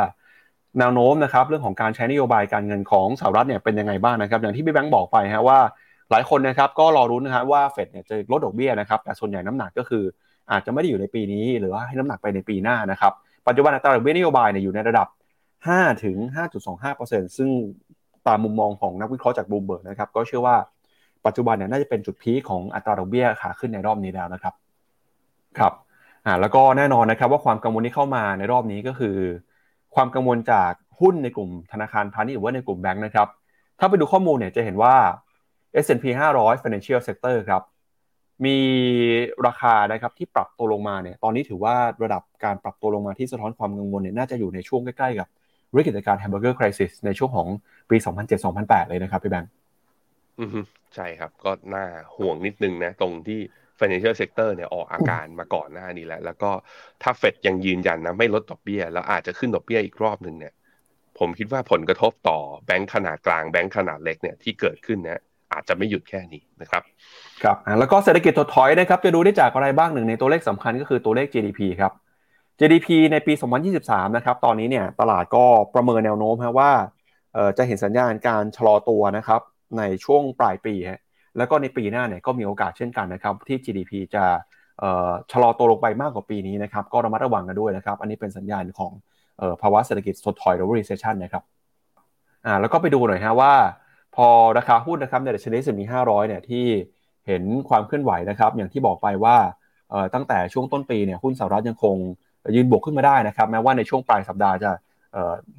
แนวโน้มนะครับเรื่องของการใช้นโยบายการเงินของสหรัฐเนี่ยเป็นยังไงบ้างนะครับ อย่างที่พี่แบงค์บอกไปฮะว่าหลายคนนะครับก็รอรุ้นะครับว่าเฟดเนี่ยจะลดดอกเบี้ยนะครับแต่ส่วนใหญ่น้ำหนักก็คือ อาจจะไม่ได้อยู่ในปีนี้ หรือว่าให้น้ำหนักไปในปีหน้านะครับปัจจุบันอัตราดอกเบี้ยนโยบายเนี่ยอยู่ในระดับ 5 ถึง 5.25%ซึ่งตามมุมมองของนักวิเคราะห์จากบูมเบิร์กนะครับก็เชื่อว่าปัจจุบันเนี่ยน่าจะเป็นจุดพีคของอัตราดอกเบี้ยขาขึ้นในรอบนี้แล้วนะครับ ครับอ่าแล้วก็แน่นอนนะครับว่าความกังวลที่เข้ามาในรอบนี้ก็คือ ความกังวลจากหุ้นในกลุ่มธนาคารพาณิชย์หรือว่าในกลุ่มแบงค์นะครับ ถ้าไปดูข้อมูลเนี่ยจะเห็นว่า S&P 500 Financial Sector ครับมีราคานะครับที่ปรับตัวลงมาเนี่ยตอนนี้ถือว่าระดับการปรับตัวลงมาที่สะท้อนความกังวลเนี่ยน่าจะอยู่ในช่วงใกล้ๆกับวิกฤตการณ์ Hamburger Crisis ในช่วงของปี 2007-2008 เลยนะครับพี่แบงค์อือใช่ครับก็น่าห่วงนิดนึงนะ ตรงที่ financial sector เนี่ยออกอาการมาก่อนหน้านี้แล้ว แล้วก็ถ้าเฟดยังยืนยันนะไม่ลดดอกเบี้ย แล้วอาจจะขึ้นดอกเบี้ยอีกรอบหนึ่งเนี่ย ผมคิดว่าผลกระทบต่อแบงค์ขนาดกลางแบงค์ขนาดเล็กเนี่ยที่เกิดขึ้นเนี่ยอาจจะไม่หยุดแค่นี้นะครับ ครับ แล้วก็เศรษฐกิจถดถอยนะครับจะดูได้จากอะไรบ้างหนึ่งในตัวเลขสำคัญก็คือตัวเลข GDP ครับ GDP ในปี 2023 นะครับ ตอนนี้เนี่ยตลาดก็ประเมินแนวโน้มฮะว่าจะเห็นสัญญาณการชะลอตัวนะครับในช่วงปลายปีฮะ แล้วก็ในปีหน้าเนี่ยก็มีโอกาสเช่นกันนะครับที่ GDP จะชะลอตัวลงไปมากกว่าปีนี้นะครับก็ระมัดระวังกันด้วยนะครับ อันนี้เป็นสัญญาณของภาวะเศรษฐกิจถดถอยหรือว่า recession นะครับอ่าแล้วก็ไปดูหน่อยฮะว่า พอราคาหุ้นนะครับในดัชนีสิบมี500เนี่ยที่เห็นความเคลื่อนไหวนะครับอย่างที่บอกไปว่าตั้งแต่ช่วงต้นปีเนี่ยหุ้นสหรัฐยังคงยืนบวกขึ้นมาได้นะครับ แม้ว่าในช่วงปลายสัปดาห์จะ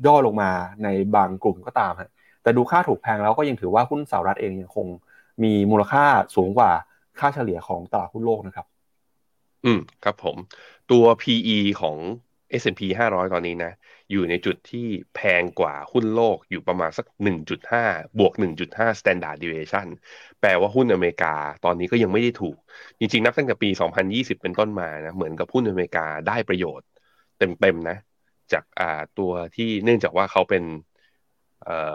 ย่อลงมาในบางกลุ่มก็ตามฮะแต่ดูค่าถูกแพงแล้วก็ยังถือว่าหุ้นสหรัฐเองยังคง มีมูลค่าสูงกว่าค่าเฉลี่ยของตลาดหุ้นโลกนะครับ อืมครับผม ตัว PE ของ S&P 500 ตอนนี้นะ อยู่ในจุดที่แพงกว่าหุ้นโลกอยู่ประมาณสัก 1.5 บวก 1.5 standard deviation แปลว่าหุ้นอเมริกาตอนนี้ก็ยังไม่ได้ถูก จริงๆ นับตั้งแต่ปี 2020 เป็นต้นมานะ เหมือนกับหุ้นอเมริกาได้ประโยชน์เต็มๆนะ จากอ่าตัวที่เนื่องจากว่าเขาเป็นเอ่อ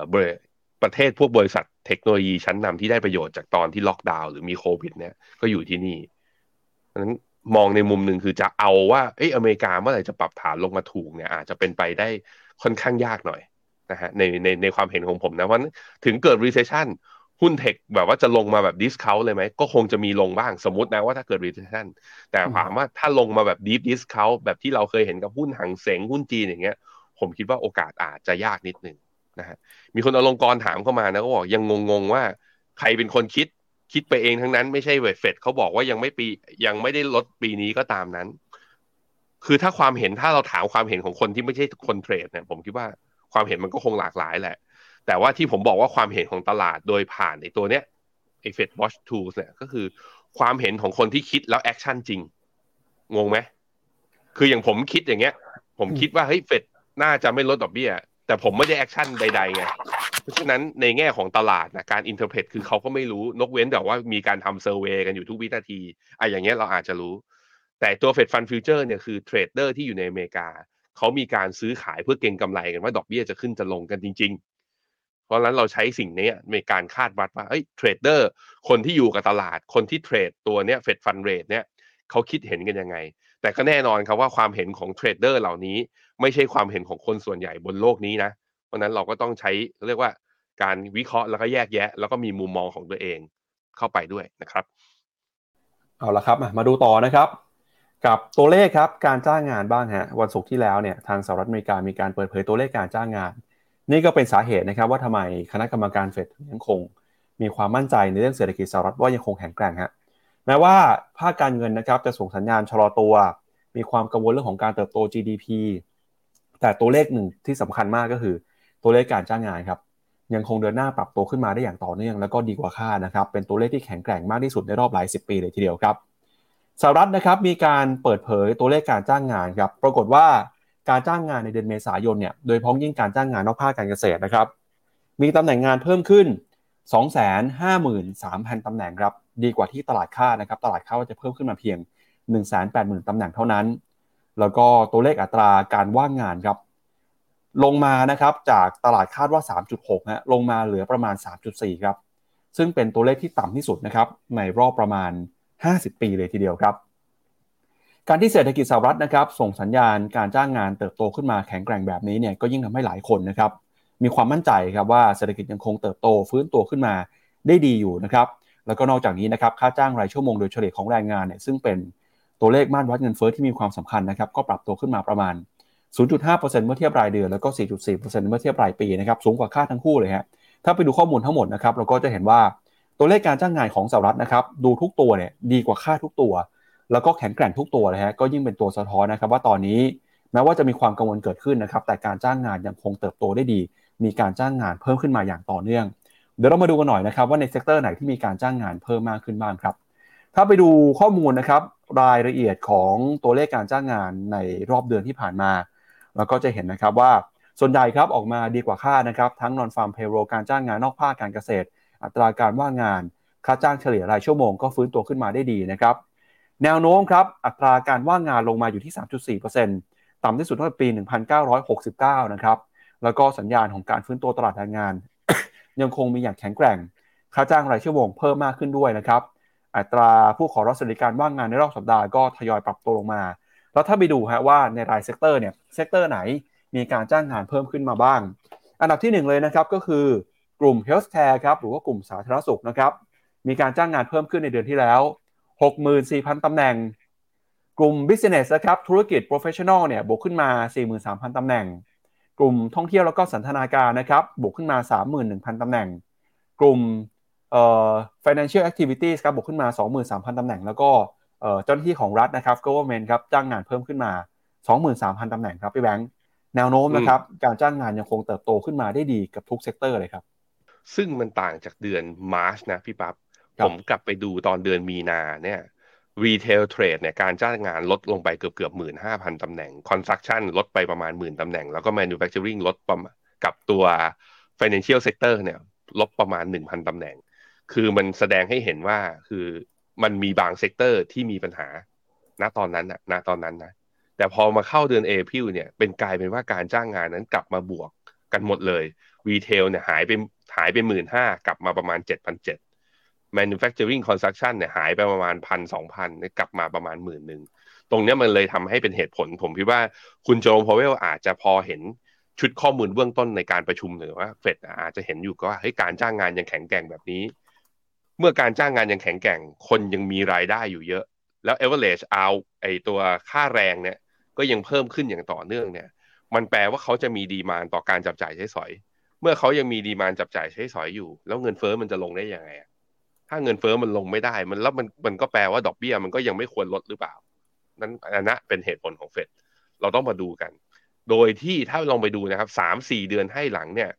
ประเทศพวกบริษัท เทคโนโลยีชั้นนำที่ได้ประโยชน์จากตอนที่ล็อกดาวน์หรือมีโควิด เนี่ยก็อยู่ที่นี่เพราะนั้นมองในมุมหนึ่งคือจะเอาว่าเอ้อเมริกาเมื่อไหร่จะปรับฐานลงมาถูกเนี่ยอาจจะเป็นไปได้ค่อนข้างยากหน่อยนะฮะในในในความเห็นของผมนะว่าถึงเกิด recession หุ้นเทคแบบว่าจะลงมาแบบดิสคาวเลยไหม ก็คงจะมีลงบ้างสมมตินะว่าถ้าเกิด recession แต่ถามว่าถ้าลงมาแบบ deep discount แบบที่เราเคยเห็นกับหุ้นหังเสงหุ้นจีนอย่างเงี้ย ผมคิดว่าโอกาสอาจจะยากนิดนึง นะฮะมีคนเอาลงกรถามเข้ามานะก็บอกยังงงๆว่า ใครเป็นคนคิดคิดไปเองทั้งนั้นไม่ใช่เว้ยเฟดเขาบอกว่ายังไม่ปียังไม่ได้ลดปีนี้ก็ตามนั้น คือถ้าความเห็นถ้าเราถามความเห็นของคนที่ไม่ใช่คน trade เนี่ยผมคิดว่าความเห็นมันก็คงหลากหลายแหละ แต่ว่าที่ผมบอกว่าความเห็นของตลาดโดยผ่านในตัวเนี้ยไอ้ FedWatch Tool เนี่ยก็คือความเห็นของคนที่คิดแล้ว action จริง งงไหม คืออย่างผมคิดอย่างเงี้ย ผมคิดว่าเฮ้ยเฟดน่าจะไม่ลดดอกเบี้ย แต่ผมไม่ได้ action ใดๆไงเพราะฉะนั้นในแง่ของตลาดนะการ interpret คือเขาก็ไม่รู้ยกเว้นแต่ว่ามีการทำ survey กันอยู่ทุกวินาทีอะอย่างเงี้ยเราอาจจะรู้ แต่ตัว Fed Fund Futures เนี่ยคือเทรดเดอร์ที่อยู่ในอเมริกาเขามีการซื้อขายเพื่อเก็งกำไรกันว่าดอกเบี้ยจะขึ้นจะลงกันจริง ๆ เพราะฉะนั้นเราใช้สิ่งนี้ในการคาดวัดว่าเอ้ยเทรดเดอร์คนที่อยู่กับตลาดคนที่เทรดตัวเนี้ย Fed Fund Rate เนี่ยเขาคิดเห็นกันยังไง แต่ก็แน่นอนครับว่าความเห็นของเทรดเดอร์เหล่านี้ ไม่ใช่ความเห็นของคนส่วนใหญ่บนโลกนี้นะ เพราะนั้นเราก็ต้องใช้เรียกว่าการวิเคราะห์แล้วก็แยกแยะ แล้วก็มีมุมมองของตัวเองเข้าไปด้วยนะครับ เอาละครับมาดูต่อนะครับ กับตัวเลขครับการจ้างงานบ้างฮะวันศุกร์ที่แล้วเนี่ยทางสหรัฐอเมริกามีการเปิดเผยตัวเลขการจ้างงาน นี่ก็เป็นสาเหตุนะครับว่าทำไมคณะกรรมการเฟดยังคง มีความมั่นใจในเรื่องเศรษฐกิจสหรัฐว่ายังคงแข็งแกร่งฮะแม้ว่าภาคการเงินนะครับจะส่งสัญญาณชะลอตัว มีความกังวลเรื่องของการเติบโต GDP แต่ตัวเลขหนึ่งที่สำคัญมากก็คือ ตัวเลขการจ้างงานครับ ยังคงเดินหน้าปรับตัวขึ้นมาได้อย่างต่อเนื่องแล้วก็ดีกว่าคาดนะครับ เป็นตัวเลขที่แข็งแกร่งมากที่สุดในรอบหลายสิบปีเลยทีเดียวครับสหรัฐนะครับมีการเปิดเผยตัวเลขการจ้างงานครับ ปรากฏว่าการจ้างงานในเดือนเมษายนเนี่ย โดยพ้องยิ่งการจ้างงานนอกภาคการเกษตรนะครับ มีตำแหน่งงานเพิ่มขึ้น 253,000ตำแหน่งครับ ดีกว่าที่ตลาดคาดนะครับ ตลาดคาดว่าจะเพิ่มขึ้นมาเพียง 180,000ตำแหน่งเท่านั้น แล้วก็ตัวเลขอัตราการว่างงานครับ ลงมานะครับจากตลาดคาดว่า 3.6ฮะลงมาเหลือประมาณ 3.4 ครับ ซึ่งเป็นตัวเลขที่ต่ำที่สุดนะครับในรอบประมาณ 50 ปีเลยทีเดียวครับ การที่เศรษฐกิจสหรัฐนะครับส่งสัญญาณการจ้างงานเติบโตขึ้นมาแข็งแกร่งแบบนี้เนี่ยก็ยิ่งทำให้หลายคนนะครับมีความมั่นใจครับว่าเศรษฐกิจยังคงเติบโตฟื้นตัวขึ้นมาได้ดีอยู่นะครับแล้วก็นอกจากนี้นะครับค่าจ้างรายชั่วโมงโดยเฉลี่ยของแรงงานเนี่ยซึ่งเป็น ตัวเลขมาตรวัดเงินเฟ้อที่มีความสำคัญนะครับก็ปรับตัวขึ้นมาประมาณ 0.5%เมื่อเทียบรายเดือนแล้วก็ 4.4%เมื่อเทียบรายปีนะครับสูงกว่าค่าทั้งคู่เลยฮะถ้าไปดูข้อมูลทั้งหมดนะครับเราก็จะเห็นว่าตัวเลขการจ้างงานของสหรัฐนะครับดูทุกตัวเนี่ยดีกว่าค่าทุกตัว แล้วก็แข็งแกร่งทุกตัวเลยฮะก็ยิ่งเป็นตัวสะท้อนนะครับว่าตอนนี้แม้ว่าจะมีความกังวลเกิดขึ้นนะครับแต่การจ้างงานยังคงเติบโตได้ดี มีการจ้างงานเพิ่มขึ้นมาอย่างต่อเนื่อง เดี๋ยวเรามาดูกันหน่อยนะครับว่าใน sector ไหนที่มีการจ้างงานเพิ่มมากขึ้นบ้างครับถ้าไปดูข้อมูลนะครับ รายละเอียดของตัวเลขการจ้างงานในรอบเดือนที่ผ่านมาเราก็จะเห็นนะครับว่าส่วนใหญ่ครับออกมาดีกว่าคาดนะครับ ทั้ง Nonfarm Payroll การจ้างงานนอกภาคการเกษตร อัตราการว่างงาน ค่าจ้างเฉลี่ยรายชั่วโมงก็ฟื้นตัวขึ้นมาได้ดีนะครับ แนวโน้มครับอัตราการว่างงานลงมาอยู่ที่ 3.4%ต่ำที่สุดตั้งแต่ปี 1969 นะครับแล้วก็สัญญาณของการฟื้นตัวตลาดแรงงาน ยังคงมีอย่างแข็งแกร่ง ค่าจ้างรายชั่วโมงเพิ่มมากขึ้นด้วยนะครับ อัตราผู้ขอรับสวัสดิการว่างงานในรอบสัปดาห์ก็ทยอยปรับตัวลงมา แล้วถ้าไปดูฮะว่าในราย sector เนี่ย sector ไหนมีการจ้างงานเพิ่มขึ้นมาบ้าง อันดับที่ 1 เลยนะครับก็คือกลุ่ม healthcare ครับหรือว่ากลุ่มสาธารณสุขนะครับมีการจ้างงานเพิ่มขึ้นในเดือนที่แล้ว 64,000 ตำแหน่ง กลุ่ม business นะครับธุรกิจ professional เนี่ยบวกขึ้นมา 43,000 ตำแหน่ง กลุ่มท่องเที่ยวแล้วก็สันทนาการนะครับบวกขึ้นมา 31,000 ตำแหน่ง กลุ่ม เอ่อ financial activities ครับบวกขึ้นมา 23,000ตำแหน่ง แล้วก็เจ้าหน้าที่ของรัฐนะครับ government ครับจ้างงานเพิ่มขึ้นมา 23,000ตำแหน่งครับพี่แบงค์แนวโน้มนะครับการจ้างงานยังคงเติบโตขึ้นมาได้ดีกับทุก sectorเลยครับ ซึ่งมันต่างจากเดือน March นะพี่ปั๊บผมกลับไปดูตอนเดือนมีนาเนี่ย retail trade เนี่ยการจ้างงานลดลงไปเกือบเกือบหมื่นห้าพันตำแหน่ง construction ลดไปประมาณหมื่นตำแหน่ง แล้วก็ manufacturing ลดประมาณกับตัว financial sector เนี่ยลดประมาณหนึ่งพันตำแหน่ง คือมันแสดงให้เห็นว่าคือมันมีบาง sector ที่มีปัญหา ณตอนนั้นนะณตอนนั้นนะแต่พอมาเข้าเดือน April เนี่ยเป็นกลายเป็นว่าการจ้างงานนั้นกลับมาบวกกันหมดเลยรีเทลเนี่ยหายไปหายไปหมื่นห้ากลับมาประมาณเจ็ดพันเจ็ด manufacturing construction เนี่ยหายไปประมาณพันสองพันกลับมาประมาณหมื่นหนึ่งตรงนี้มันเลยทำให้เป็นเหตุผล ผมคิดว่าคุณโจมพาวเวลอาจจะพอเห็นชุดข้อมูลเบื้องต้นในการประชุมหรือว่าเฟดอาจจะเห็นอยู่ก็ว่าเฮ้ยการจ้างงานยังแข็งแกร่งแบบนี้ เมื่อการจ้างงานยังแข็งแกร่ง คนยังมีรายได้อยู่เยอะ แล้ว average เอาไอตัวค่าแรงเนี่ย ก็ยังเพิ่มขึ้นอย่างต่อเนื่องเนี่ย มันแปลว่าเขาจะมีดีมานต่อการจับจ่ายใช้สอย เมื่อเขายังมีดีมานจับจ่ายใช้สอยอยู่ แล้วเงินเฟอ้อมันจะลงได้ยังไงถ้าเงินเฟอ้อมันลงไม่ได้มันแล้วมันมันก็แปลว่าดอกเบี้ยมันก็ยังไม่ควรลดหรือเปล่า นั้นอันนั้นเป็นเหตุผลของเฟดเราต้องมาดูกัน โดยที่ถ้าลองไปดูนะครับสามสี่เดือนให้หลังเนี่ย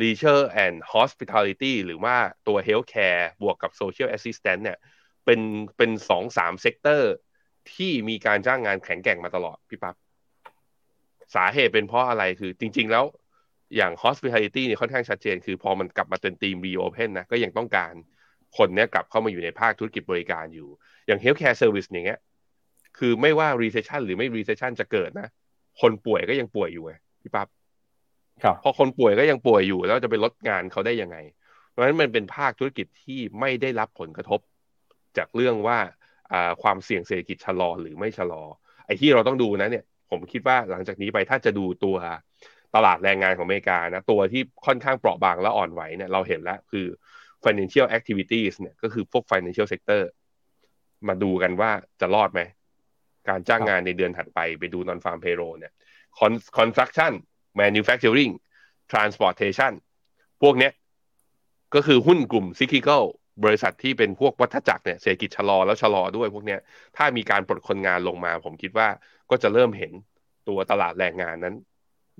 leisure and hospitality หรือว่าตัว healthcare บวกกับ social assistance เนี่ย เป็นเป็นสองสาม sector ที่มีการจ้างงานแข็งแกร่งมาตลอดพี่ปับ๊บสาเหตุเป็นเพราะอะไรคือจริง ๆ แล้วอย่าง hospitality เนี่ยค่อนข้างชัดเจน คือพอมันกลับมาเป็นทีม reopen นะ ก็ยังต้องการคนเนี้ยกลับเข้ามาอยู่ในภาคธุรกิจบริการอยู่ อย่าง healthcare service อย่างเงี้ย คือไม่ว่า recession หรือไม่ recession จะเกิดนะ คนป่วยก็ยังป่วยอยู่ไงพี่ปั๊บครับ พอคนป่วยก็ยังป่วยอยู่แล้วจะไปลดงานเขาได้ยังไง เพราะฉะนั้นมันเป็นภาคธุรกิจที่ไม่ได้รับผลกระทบ จากเรื่องว่าความเสี่ยงเศรษฐกิจชะลอหรือไม่ชะลอ ไอ้ที่เราต้องดูนะเนี่ย ผมคิดว่าหลังจากนี้ไปถ้าจะดูตัวตลาดแรงงานของอเมริกานะตัวที่ค่อนข้างเปราะบางและอ่อนไหวเนี่ยเราเห็นแล้วคือ financial activities เนี่ยก็คือพวก financial sector มาดูกันว่าจะรอดไหม การจ้างงานในเดือนถัดไปไปดู non farm payroll เนี่ย construction manufacturing transportation พวกเนี้ยก็คือหุ้นกลุ่ม cyclical บริษัทที่เป็นพวกวัฏจักรเนี่ยเศรษฐกิจชะลอแล้วชะลอด้วยพวกเนี้ยถ้ามีการปลดคนงานลงมา ผมคิดว่าก็จะเริ่มเห็นตัวตลาดแรงงานนั้น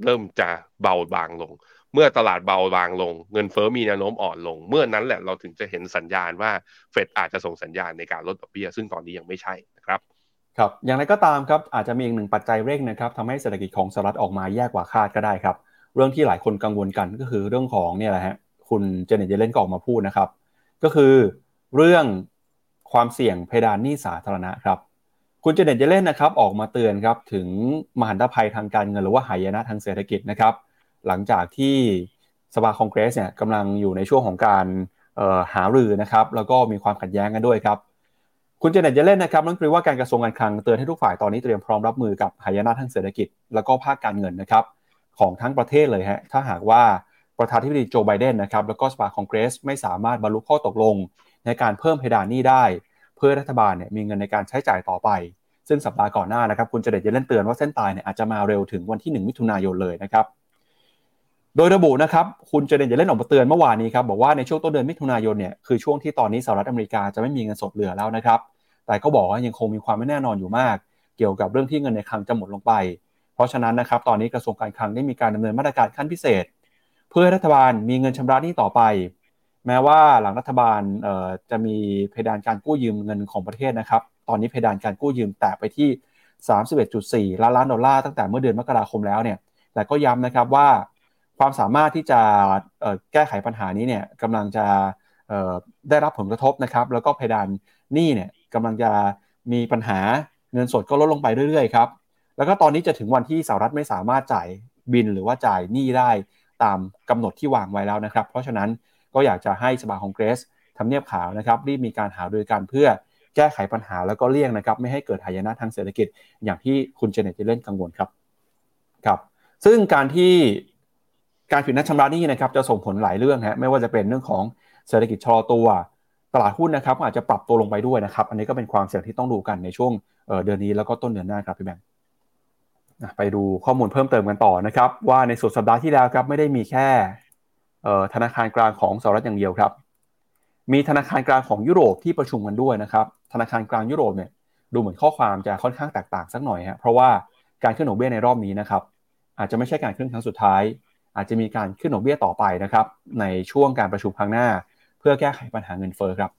เริ่มจะเบาบางลง เมื่อตลาดเบาบางลง เงินเฟ้อมีแนวโน้มอ่อนลง เมื่อนั้นแหละเราถึงจะเห็นสัญญาณว่าเฟดอาจจะส่งสัญญาณในการลดดอกเบี้ยซึ่งตอนนี้ยังไม่ใช่นะครับ ครับอย่างไรก็ตามครับอาจจะมีอีกหนึ่งปัจจัยเร่งนะครับทำให้เศรษฐกิจของสหรัฐออกมาแย่กว่าคาดก็ได้ครับเรื่องที่หลายคนกังวลกันก็คือเรื่องของเนี่ยแหละฮะคุณเจเน็ตเยเลนก็ออกมาพูดนะครับ ก็คือเรื่องความเสี่ยงเพดานหนี้สาธารณะครับคุณเจเน็ตเยเลนนะครับออกมาเตือนครับถึงมหันตภัยทางการเงินหรือว่าหายนะทางเศรษฐกิจนะครับ หลังจากที่สภาคองเกรสเนี่ยกำลังอยู่ในช่วงของการหารือนะครับ แล้วก็มีความขัดแย้งกันด้วยครับ คุณเจเน็ตเยเล่นนะครับนั่นคือว่าการกระทรวงการคลังเตือนให้ทุกฝ่ายตอนนี้เตรียมพร้อมรับมือกับหายนะทางเศรษฐกิจ แล้วก็ภาคการเงินนะครับของทั้งประเทศเลยฮะถ้าหากว่าประธานธิบดีโจไบเดนนะครับแล้วก็สภาคองเกรส ไม่สามารถบรรลุข้อตกลง ในการเพิ่มเพดานหนี้ได้ เพื่อรัฐบาลเนี่ยมีเงินในการใช้จ่ายต่อไป ซึ่งสัปดาห์ก่อนหน้านะครับคุณเจเดตจะเล่นเตือนว่าเส้นตายเนี่ยอาจจะมาเร็วถึงวันที่ 1 มิถุนายนเลยนะครับ โดยระบุนะครับคุณเจเดตจะเล่นออกมาเตือนเมื่อวานนี้ครับบอกว่าในช่วงต้นเดือนมิถุนายนเนี่ยคือช่วงที่ตอนนี้สหรัฐอเมริกาจะไม่มีเงินสดเหลือแล้วนะครับ แต่ก็บอกว่ายังคงมีความไม่แน่นอนอยู่มาก เกี่ยวกับเรื่องที่เงินในคลังจะหมดลงไป เพราะฉะนั้นนะครับตอนนี้กระทรวงการคลังได้มีการดำเนินมาตรการขั้นพิเศษ เพื่อรัฐบาลมีเงินชำระหนี้ต่อไป แม้ว่าหลังรัฐบาลจะมีเพดานการกู้ยืมเงินของประเทศนะครับตอนนี้เพดานการกู้ยืมแตะไปที่ 31.4 ล้านล้านดอลลาร์ตั้งแต่เมื่อเดือนมกราคมแล้วเนี่ยแต่ก็ย้ำนะครับว่า ความสามารถที่จะแก้ไขปัญหานี้เนี่ยกำลังจะได้รับผลกระทบนะครับแล้วก็เพดานหนี้เนี่ยกำลังจะมีปัญหาเงินสดก็ลดลงไปเรื่อยๆครับแล้วก็ตอนนี้จะถึงวันที่สหรัฐไม่สามารถจ่ายบินหรือว่าจ่ายหนี้ได้ตามกำหนดที่วางไว้แล้วนะครับ เพราะฉะนั้นก็อยากจะให้สภาคองเกรสทำเนียบขาวนะครับรีบมีการหาโดยกันเพื่อแก้ไขปัญหาแล้วก็เลี่ยงนะครับ ไม่ให้เกิดหายนะทางเศรษฐกิจอย่างที่คุณเจเน็ตจะเล่นกังวลครับครับ ซึ่งการที่ การผิดนัดชำระหนี้นะครับจะส่งผลหลายเรื่องฮะไม่ว่าจะเป็นเรื่องของเศรษฐกิจชะลอตัว ตลาดหุ้นนะครับอาจจะปรับตัวลงไปด้วยนะครับ อันนี้ก็เป็นความเสี่ยงที่ต้องดูกันในช่วงเดือนนี้แล้วก็ต้นเดือนหน้าครับพี่แบงค์ไปดูข้อมูลเพิ่มเติมกันต่อนะครับ ว่าในสุดสัปดาห์ที่แล้วครับไม่ได้มีแค่ธนาคารกลางของสหรัฐอย่างเดียวครับ มีธนาคารกลางของยุโรปที่ประชุมกันด้วยนะครับ ธนาคารกลางยุโรปเนี่ยดูเหมือนข้อความจะค่อนข้างแตกต่างสักหน่อยฮะเพราะว่าการขึ้นดอกเบี้ยในรอบนี้นะครับอาจจะไม่ใช่การขึ้นครั้งสุดท้าย อาจจะมีการขึ้นดอกเบี้ยต่อไปนะครับในช่วงการประชุมครั้งหน้า เพื่อแก้ไขปัญหาเงินเฟ้อครับ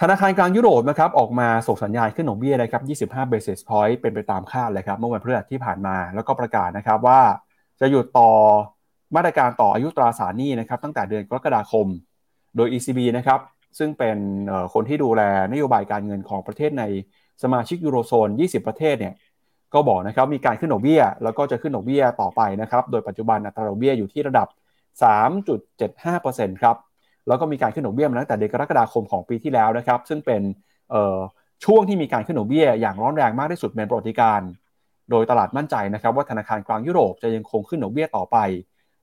ธนาคารกลางยุโรปนะครับออกมาส่งสัญญาณขึ้นดอกเบี้ยนะครับ 25 basis point เป็นไปตามคาดเลยครับเมื่อวันพฤหัสที่ผ่านมาแล้วก็ประกาศนะครับว่า จะหยุดต่อมาตรการต่ออายุตราสารหนี้นะครับตั้งแต่เดือนกรกฎาคม โดย ECB นะครับซึ่งเป็นคนที่ดูแลนโยบายการเงินของประเทศในสมาชิกยูโรโซน 20 ประเทศเนี่ย ก็บอกนะครับมีการขึ้นดอกเบี้ย แล้วก็จะขึ้นดอกเบี้ยต่อไปนะครับโดยปัจจุบันอัตราดอกเบี้ยอยู่ที่ระดับ 3.75%ครับแล้วก็มีการขึ้นดอกเบี้ยมาตั้งแต่เดือนกรกฎาคมของปีที่แล้วนะครับซึ่งเป็นช่วงที่มีการขึ้นดอกเบี้ย อย่างร้อนแรงมากที่สุดเป็นประวัติการ โดยตลาดมั่นใจนะครับว่าธนาคารกลางยุโรปจะยังคงขึ้นดอกเบี้ยต่อไป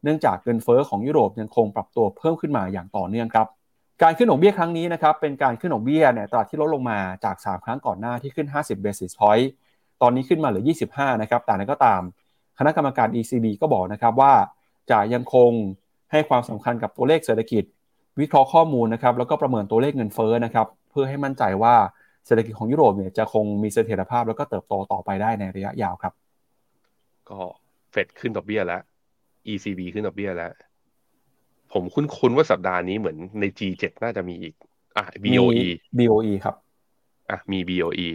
เนื่องจากเงินเฟอ้อของยุโรปยังคงปรับตัวเพิ่มขึ้นมาอย่างต่อเนื่องครับการขึ้นดอกเบี้ยครั้งนี้นะครับเป็นการขึ้นดอกเบี้ยเนี่ยตลาดที่ลดลงมาจาก 3 ครั้งก่อนหน้าที่ขึ้น 50 basis point ตอนนี้ขึ้นมาเหลือ 25 นะครับ แต่นั้นก็ตาม คณะกรรมการ ECB ก็บอกนะครับว่าจะยังคงให้ความสำคัญกับตัวเลขเศรษฐกิจ วิเคราะห์ข้อมูลนะครับแล้วก็ประเมินตัวเลขเงินเฟ้อนะครับเพื่อให้มั่นใจว่าเศรษฐกิจของยุโรปเนี่ยจะคงมีเสถียรภาพแล้วก็เติบโตต่อไปได้ในระยะยาวครับ ก็เฟดขึ้นดอกเบี้ยแล้ว ECB ขึ้นดอกเบี้ยแล้ว ผมคุ้นๆว่าสัปดาห์นี้เหมือนใน G7 น่าจะมีอีก อะ BOE BOE ครับ อะมี BOE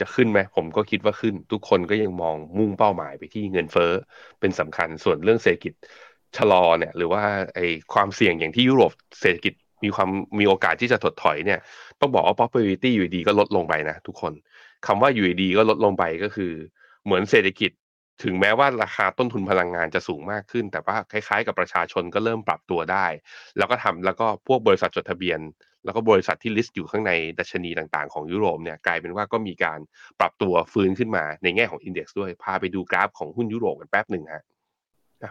จะขึ้นไหมผมก็คิดว่าขึ้น ทุกคนก็ยังมองมุ่งเป้าหมายไปที่เงินเฟ้อเป็นสำคัญส่วนเรื่องเศรษฐกิจชะลอเนี่ยหรือว่าไอความเสี่ยงอย่างที่ยุโรปเศรษฐกิจมีความมีโอกาสที่จะถดถอยเนี่ยต้องบอกว่า popularity อยู่ดีก็ลดลงไปนะทุกคนคำว่าอยู่ดีก็ลดลงไปก็คือ เหมือนเศรษฐกิจถึงแม้ว่าราคาต้นทุนพลังงานจะสูงมากขึ้น แต่ว่าคล้ายๆ กับประชาชนก็เริ่มปรับตัวได้ แล้วก็ทำแล้วก็พวกบริษัทจดทะเบียน แล้วก็บริษัทที่ list อยู่ข้างในดัชนีต่างๆของยุโรปเนี่ยกลายเป็นว่าก็มีการปรับตัวฟื้นขึ้นมาในแง่ของ index ด้วย พาไปดูกราฟของหุ้นยุโรปกันแป๊บหนึ่งฮะ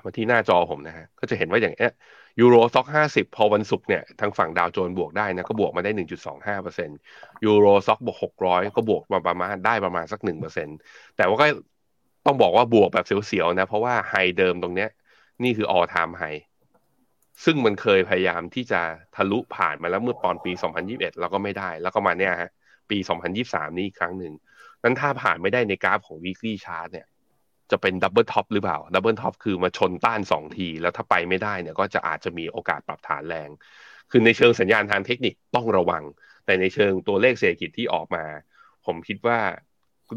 มาที่หน้าจอผมนะฮะก็จะเห็นว่าอย่างเงี้ย Euro Stoxx ห้าสิบพอวันศุกร์เนี่ยทางฝั่งดาวโจนส์บวกได้นะก็บวกมาได้หนึ่งจุดสองห้าเปอร์เซ็นต์Euro Stoxx บวกหกร้อยก็บวกมาประมาณได้ประมาณสักหนึ่งเปอร์เซ็นต์แต่ว่าก็ต้องบอกว่าบวกแบบเสียวๆนะ เพราะว่า high เดิมตรงเนี้ยนี่คือ all time high ซึ่งมันเคยพยายามที่จะทะลุผ่านมาแล้วเมื่อตอนปี 2021 แล้วก็ไม่ได้ แล้วก็มาเนี่ยฮะปี 2023 นี้อีกครั้งหนึ่งนั้นถ้าผ่านไม่ได้ในกราฟของ weekly chart เนี่ย จะเป็น double top หรือเปล่า double top คือมาชนต้านสองที แล้วถ้าไปไม่ได้เนี่ยก็จะอาจจะมีโอกาสปรับฐานแรง คือในเชิงสัญญาณทางเทคนิคต้องระวัง แต่ในเชิงตัวเลขเศรษฐกิจที่ออกมา ผมคิดว่า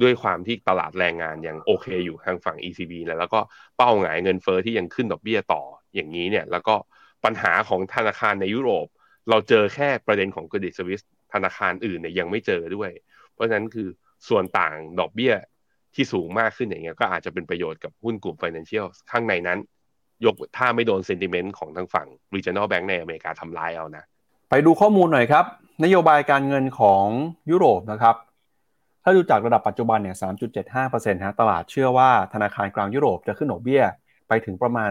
ด้วยความที่ตลาดแรงงานยังโอเคอยู่ทางฝั่ง ECB แล้วแล้วก็เป้าหมายเงินเฟอ้อที่ยังขึ้นดอกเบี้ยต่ออย่างนี้เนี่ย แล้วก็ ปัญหาของธนาคารในยุโรป เราเจอแค่ประเด็นของเครดิตสวิสธนาคารอื่นเนี่ยยังไม่เจอด้วย เพราะฉะนั้นคือส่วนต่างดอกเบี้ยที่สูงมากขึ้นอย่างเงี้ยก็อาจจะเป็นประโยชน์กับหุ้นกลุ่ม Financial ข้างในนั้น ยกถ้าไม่โดนเซนติเมนต์ของทางฝั่ง regional bank ในอเมริกาทำร้ายเอานะ ไปดูข้อมูลหน่อยครับ นโยบายการเงินของยุโรปนะครับ ถ้าดูจากระดับปัจจุบันเนี่ย 3.75%ฮะตลาดเชื่อว่าธนาคารกลางยุโรปจะขึ้นดอกเบี้ยไปถึงประมาณ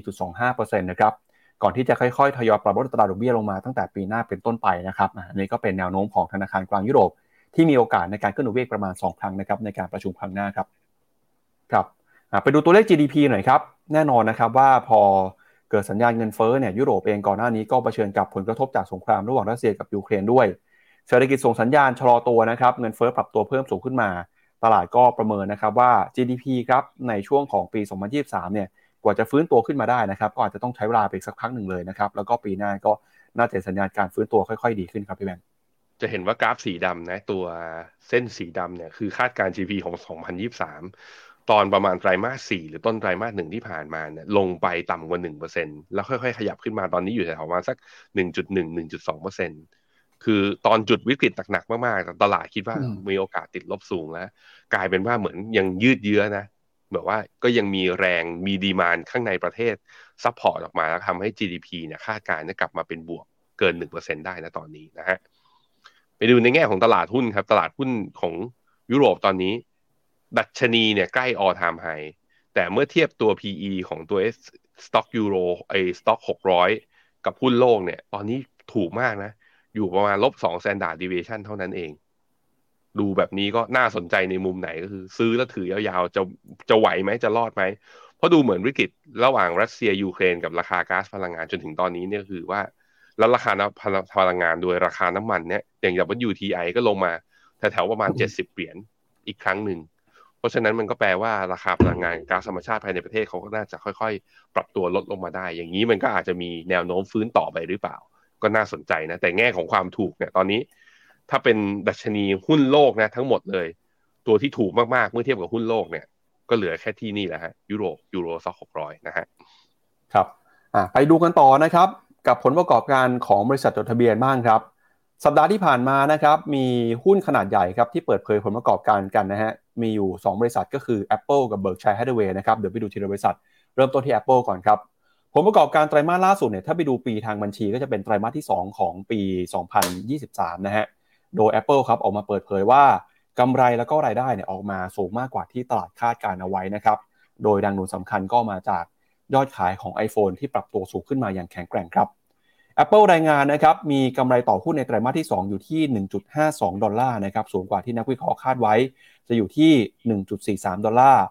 4-4.25%นะครับ ก่อนที่จะค่อยๆทยอยปรับลดอัตราดอกเบี้ยลงมาตั้งแต่ปีหน้าเป็นต้นไปนะครับอันนี้ก็เป็นแนวโน้มของธนาคารกลางยุโรป ที่มีโอกาสในการขึ้นดอกเบี้ยประมาณ 2 ครั้งนะครับในการประชุมครั้งหน้าครับครับไปดูตัวเลข GDP หน่อยครับแน่นอนนะครับว่าพอเกิดสัญญาณเงินเฟ้อเนี่ยยุโรปเองก่อนหน้านี้ก็เผชิญกับผลกระทบจากสงครามระหว่างรัสเซียกับยูเครนด้วยเศรษฐกิจส่งสัญญาณชะลอตัวนะครับเงินเฟ้อปรับตัวเพิ่มสูงขึ้นมา ตลาดก็ประเมินนะครับว่า GDP ครับในช่วงของปี 2023 เนี่ย กว่าจะฟื้นตัวขึ้นมาได้นะครับก็อาจจะต้องใช้เวลาไปสักพักหนึ่งเลยนะครับแล้วก็ปีหน้าก็น่าจะสัญญาณการฟื้นตัวค่อยๆ ดีขึ้นครับพี่แบงค์จะเห็นว่ากราฟสีดำนะตัวเส้นสีดำเนี่ยคือคาดการ GDP ของ 2023 ตอนประมาณไตรมาส 4 หรือต้นไตรมาสหนึ่งที่ผ่านมาเนี่ยลงไปต่ำกว่า 1%แล้วค่อยๆ ขยับขึ้นมาตอนนี้อยู่แถวประมาณสัก 1.1 1.2%คือตอนจุดวิกฤตหนักๆมากๆ ตลาดคิดว่ามีโอกาสติดลบสูงแล้ว กลายเป็นว่าเหมือนยังยืดเยื้อนะ แบบว่าก็ยังมีแรงมี demand ข้างในประเทศ support ออกมาแล้วทำให้ GDP เนี่ยคาดการณ์จะกลับมาเป็นบวกเกิน 1%ได้นะตอนนี้นะฮะไปดูในแง่ของตลาดหุ้นครับ ตลาดหุ้นของยุโรปตอนนี้ ดัชนีเนี่ยใกล้ all time high แต่เมื่อเทียบตัว PE ของตัว Stoxx Euro เอ้ย Stoxx หกร้อยกับหุ้นโลกเนี่ย ตอนนี้ถูกมากนะ อยู่ประมาณลบสอง standard deviation เท่านั้นเอง ดูแบบนี้ก็น่าสนใจในมุมไหนก็คือ ซื้อแล้วถือยาวๆ จะจะไหวไหมจะรอดไหม เพราะดูเหมือนวิกฤตระหว่างรัสเซียยูเครนกับราคาก๊าซพลังงานจนถึงตอนนี้เนี่ยคือว่า แล้วราคาพลังงานโดยราคาน้ำมันเนี่ยอย่างอย่างว่า UTI ก็ลงมาแถวๆประมาณ 70 เหรียญอีกครั้งหนึ่ง เพราะฉะนั้นมันก็แปลว่าราคาพลังงานก๊าซธรรมชาติภายในประเทศเขาก็น่าจะค่อยๆ ปรับตัวลดลงมาได้ อย่างนี้มันก็อาจจะมีแนวโน้มฟื้นต่อไปหรือเปล่า ก็น่าสนใจนะแต่แง่ของความถูกเนี่ยตอนนี้ ถ้าเป็นดัชนีหุ้นโลกนะทั้งหมดเลย ตัวที่ถูกมากๆ เมื่อเทียบกับหุ้นโลกเนี่ย ก็เหลือแค่ที่นี่แหละฮะยุโรปยูโรซ็อกหกร้อยนะฮะครับอ่าไปดูกันต่อนะครับ กับผลประกอบการของบริษัทจดทะเบียนบ้างครับ สัปดาห์ที่ผ่านมานะครับมีหุ้นขนาดใหญ่ครับที่เปิดเผยผลประกอบการกันนะฮะมีอยู่ 2 บริษัทก็คือ Apple กับ Berkshire Hathaway นะครับเดี๋ยวไปดูทีละบริษัท เริ่มต้นที่ Apple ก่อนครับผลประกอบการไตรมาสล่าสุดเนี่ยถ้าไปดูปีทางบัญชีก็จะเป็นไตรมาสที่ 2 ของปี 2023 นะฮะ โดย Apple ครับออกมาเปิดเผยว่ากำไรแล้วก็รายได้เนี่ยออกมาสูงมากกว่าที่ตลาดคาดการเอาไว้นะครับ โดยดังหนุนสำคัญก็มาจากยอดขายของ iPhone ที่ปรับตัวสูงขึ้นมาอย่างแข็งแกร่งครับ Apple รายงานนะครับมีกำไรต่อหุ้นในไตรมาสที่ 2 อยู่ที่ 1.52 ดอลลาร์นะครับสูงกว่าที่นักวิเคราะห์คาดไว้ จะอยู่ที่ 1.43 ดอลลาร์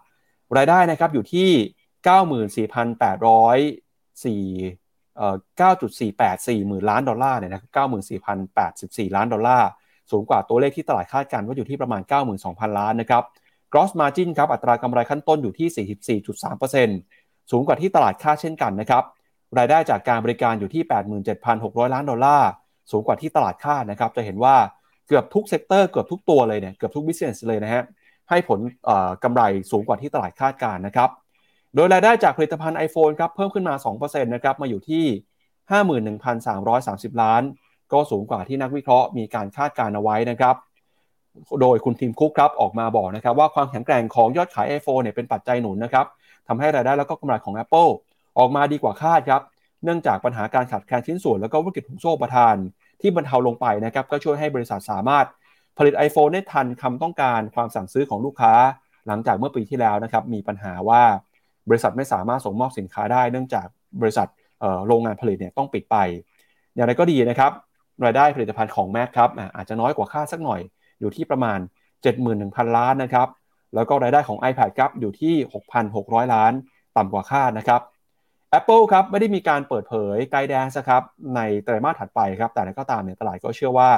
รายได้นะครับอยู่ที่ 94,804เอ่อ9.484หมื่นล้านดอลลาร์เนี่ยนะ94,084 ล้านดอลลาร์ สูงกว่าตัวเลขที่ตลาดคาดการณ์ว่าอยู่ที่ประมาณ 92,000 ล้านนะครับ gross margin ครับอัตรากำไรขั้นต้นอยู่ที่ 44.3%สูงกว่าที่ตลาดคาดเช่นกันนะครับรายได้จากการบริการอยู่ที่ 87,600 ล้านดอลลาร์สูงกว่าที่ตลาดคาดนะครับจะเห็นว่าเกือบทุก sector เกือบทุกตัวเลยเนี่ยเกือบทุก business เลยนะฮะให้ผลกำไรสูงกว่าที่ตลาดคาดการนะครับโดยรายได้จากผลิตภัณฑ์ iPhone ครับเพิ่มขึ้นมา2%นะครับมาอยู่ที่ 51,330 ล้าน ก็สูงกว่าที่นักวิเคราะห์มีการคาดการเอาไว้นะครับ โดยคุณทีมคุกครับออกมาบอกนะครับว่าความแข็งแกร่งของยอดขาย iPhone เนี่ยเป็นปัจจัยหนุนนะครับทำให้รายได้แล้วก็กำไรของ Apple ออกมาดีกว่าคาดครับ เนื่องจากปัญหาการขาดแคลนชิ้นส่วน แล้วก็วิกฤตหุงโซ่ประทาน ที่บรรเทาลงไปนะครับก็ช่วยให้บริษัทสามารถผลิต iPhone ได้ทันคำต้องการความสั่งซื้อของลูกค้า หลังจากเมื่อปีที่แล้วนะครับมีปัญหาว่าบริษัทไม่สามารถส่งมอบสินค้าได้ เนื่องจากบริษัทโรงงานผลิตเนี่ยต้องปิดไป อย่างไรก็ดีนะครับ รายได้ผลิตภัณฑ์ของ Mac ครับอาจจะน้อยกว่าค่าสักหน่อยอยู่ที่ประมาณ 71,000 ล้านนะครับแล้วก็รายได้ของ iPad ครับอยู่ที่ 6,600 ล้าน ต่ำกว่าคาดนะครับ Apple ครับไม่ได้มีการเปิดเผยไกด์แดนส์ครับในไตรมาสถัดไปครับแต่ก็ตามเนี่ยตลาดก็เชื่อว่า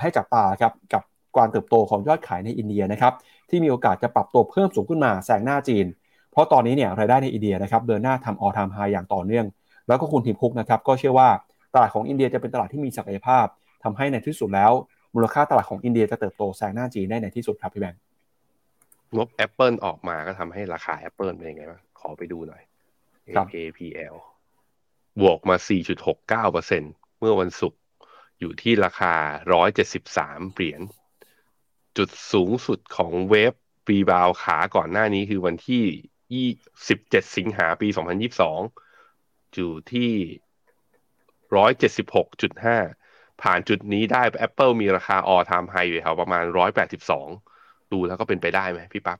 ให้จับตาครับกับการเติบโตของยอดขายในอินเดียนะครับที่มีโอกาสจะปรับตัวเพิ่มสูงขึ้นมาแซงหน้าจีน เพราะตอนนี้เนี่ยรายได้ในอินเดียนะครับเดินหน้าทำออทามไฮอย่างต่อเนื่อง แล้วก็คุณทีมคุกนะครับก็เชื่อว่า ตลาดของอินเดียจะเป็นตลาดที่มีศักยภาพทำให้ในที่สุดแล้ว มูลค่าตลาดของอินเดียจะเติบโตแซงหน้าจีนได้ในที่สุดครับพี่แบงค์งบ Apple ออกมาก็ทำให้ราคา Apple เป็นยังไงบ้างขอไปดูหน่อย APL บวกมา 4.69%เมื่อวันศุกร์อยู่ที่ราคา 173 เหรียญจุดสูงสุดของเวฟรีบาวขาก่อนหน้านี้คือวันที่17สิงหาปี 2022 อยู่ที่ 176.5 ผ่านจุดนี้ได้ Apple มีราคาออทามไฮอยู่แถวประมาณ 182 ดูแล้วก็เป็นไปได้ไหมพี่ปั๊บ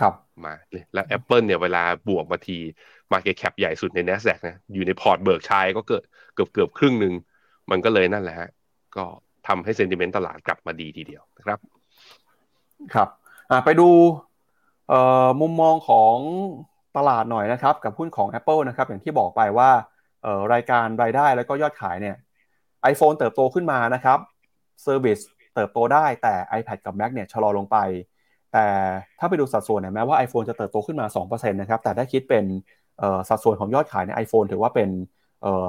ครับมาเลยแล้ว Apple เนี่ยเวลาบวกมาที Market Cap ใหญ่สุดใน NASDAQ นะอยู่ในพอร์ต Berkshire ก็เกิดเกือบเกือบครึ่งหนึ่ง มันก็เลยนั่นแหละฮะก็ทำให้ sentiment ตลาดกลับมาดีทีเดียวนะครับ ครับอ่าไปดูเอ่อมุมมองของตลาดหน่อยนะครับ กับหุ้นของ Apple นะครับ อย่างที่บอกไปว่าเอ่อ รายการรายได้แล้วก็ยอดขายเนี่ย iPhone เติบโตขึ้นมานะครับ Service เติบโตได้แต่ iPad กับ Mac เนี่ยชะลอลงไป แต่ถ้าไปดูสัดส่วนเนี่ยแม้ว่า iPhone จะเติบโตขึ้นมา 2%นะครับแต่ถ้าคิดเป็นสัดส่วนของยอดขายใน iPhone ถือว่าเป็น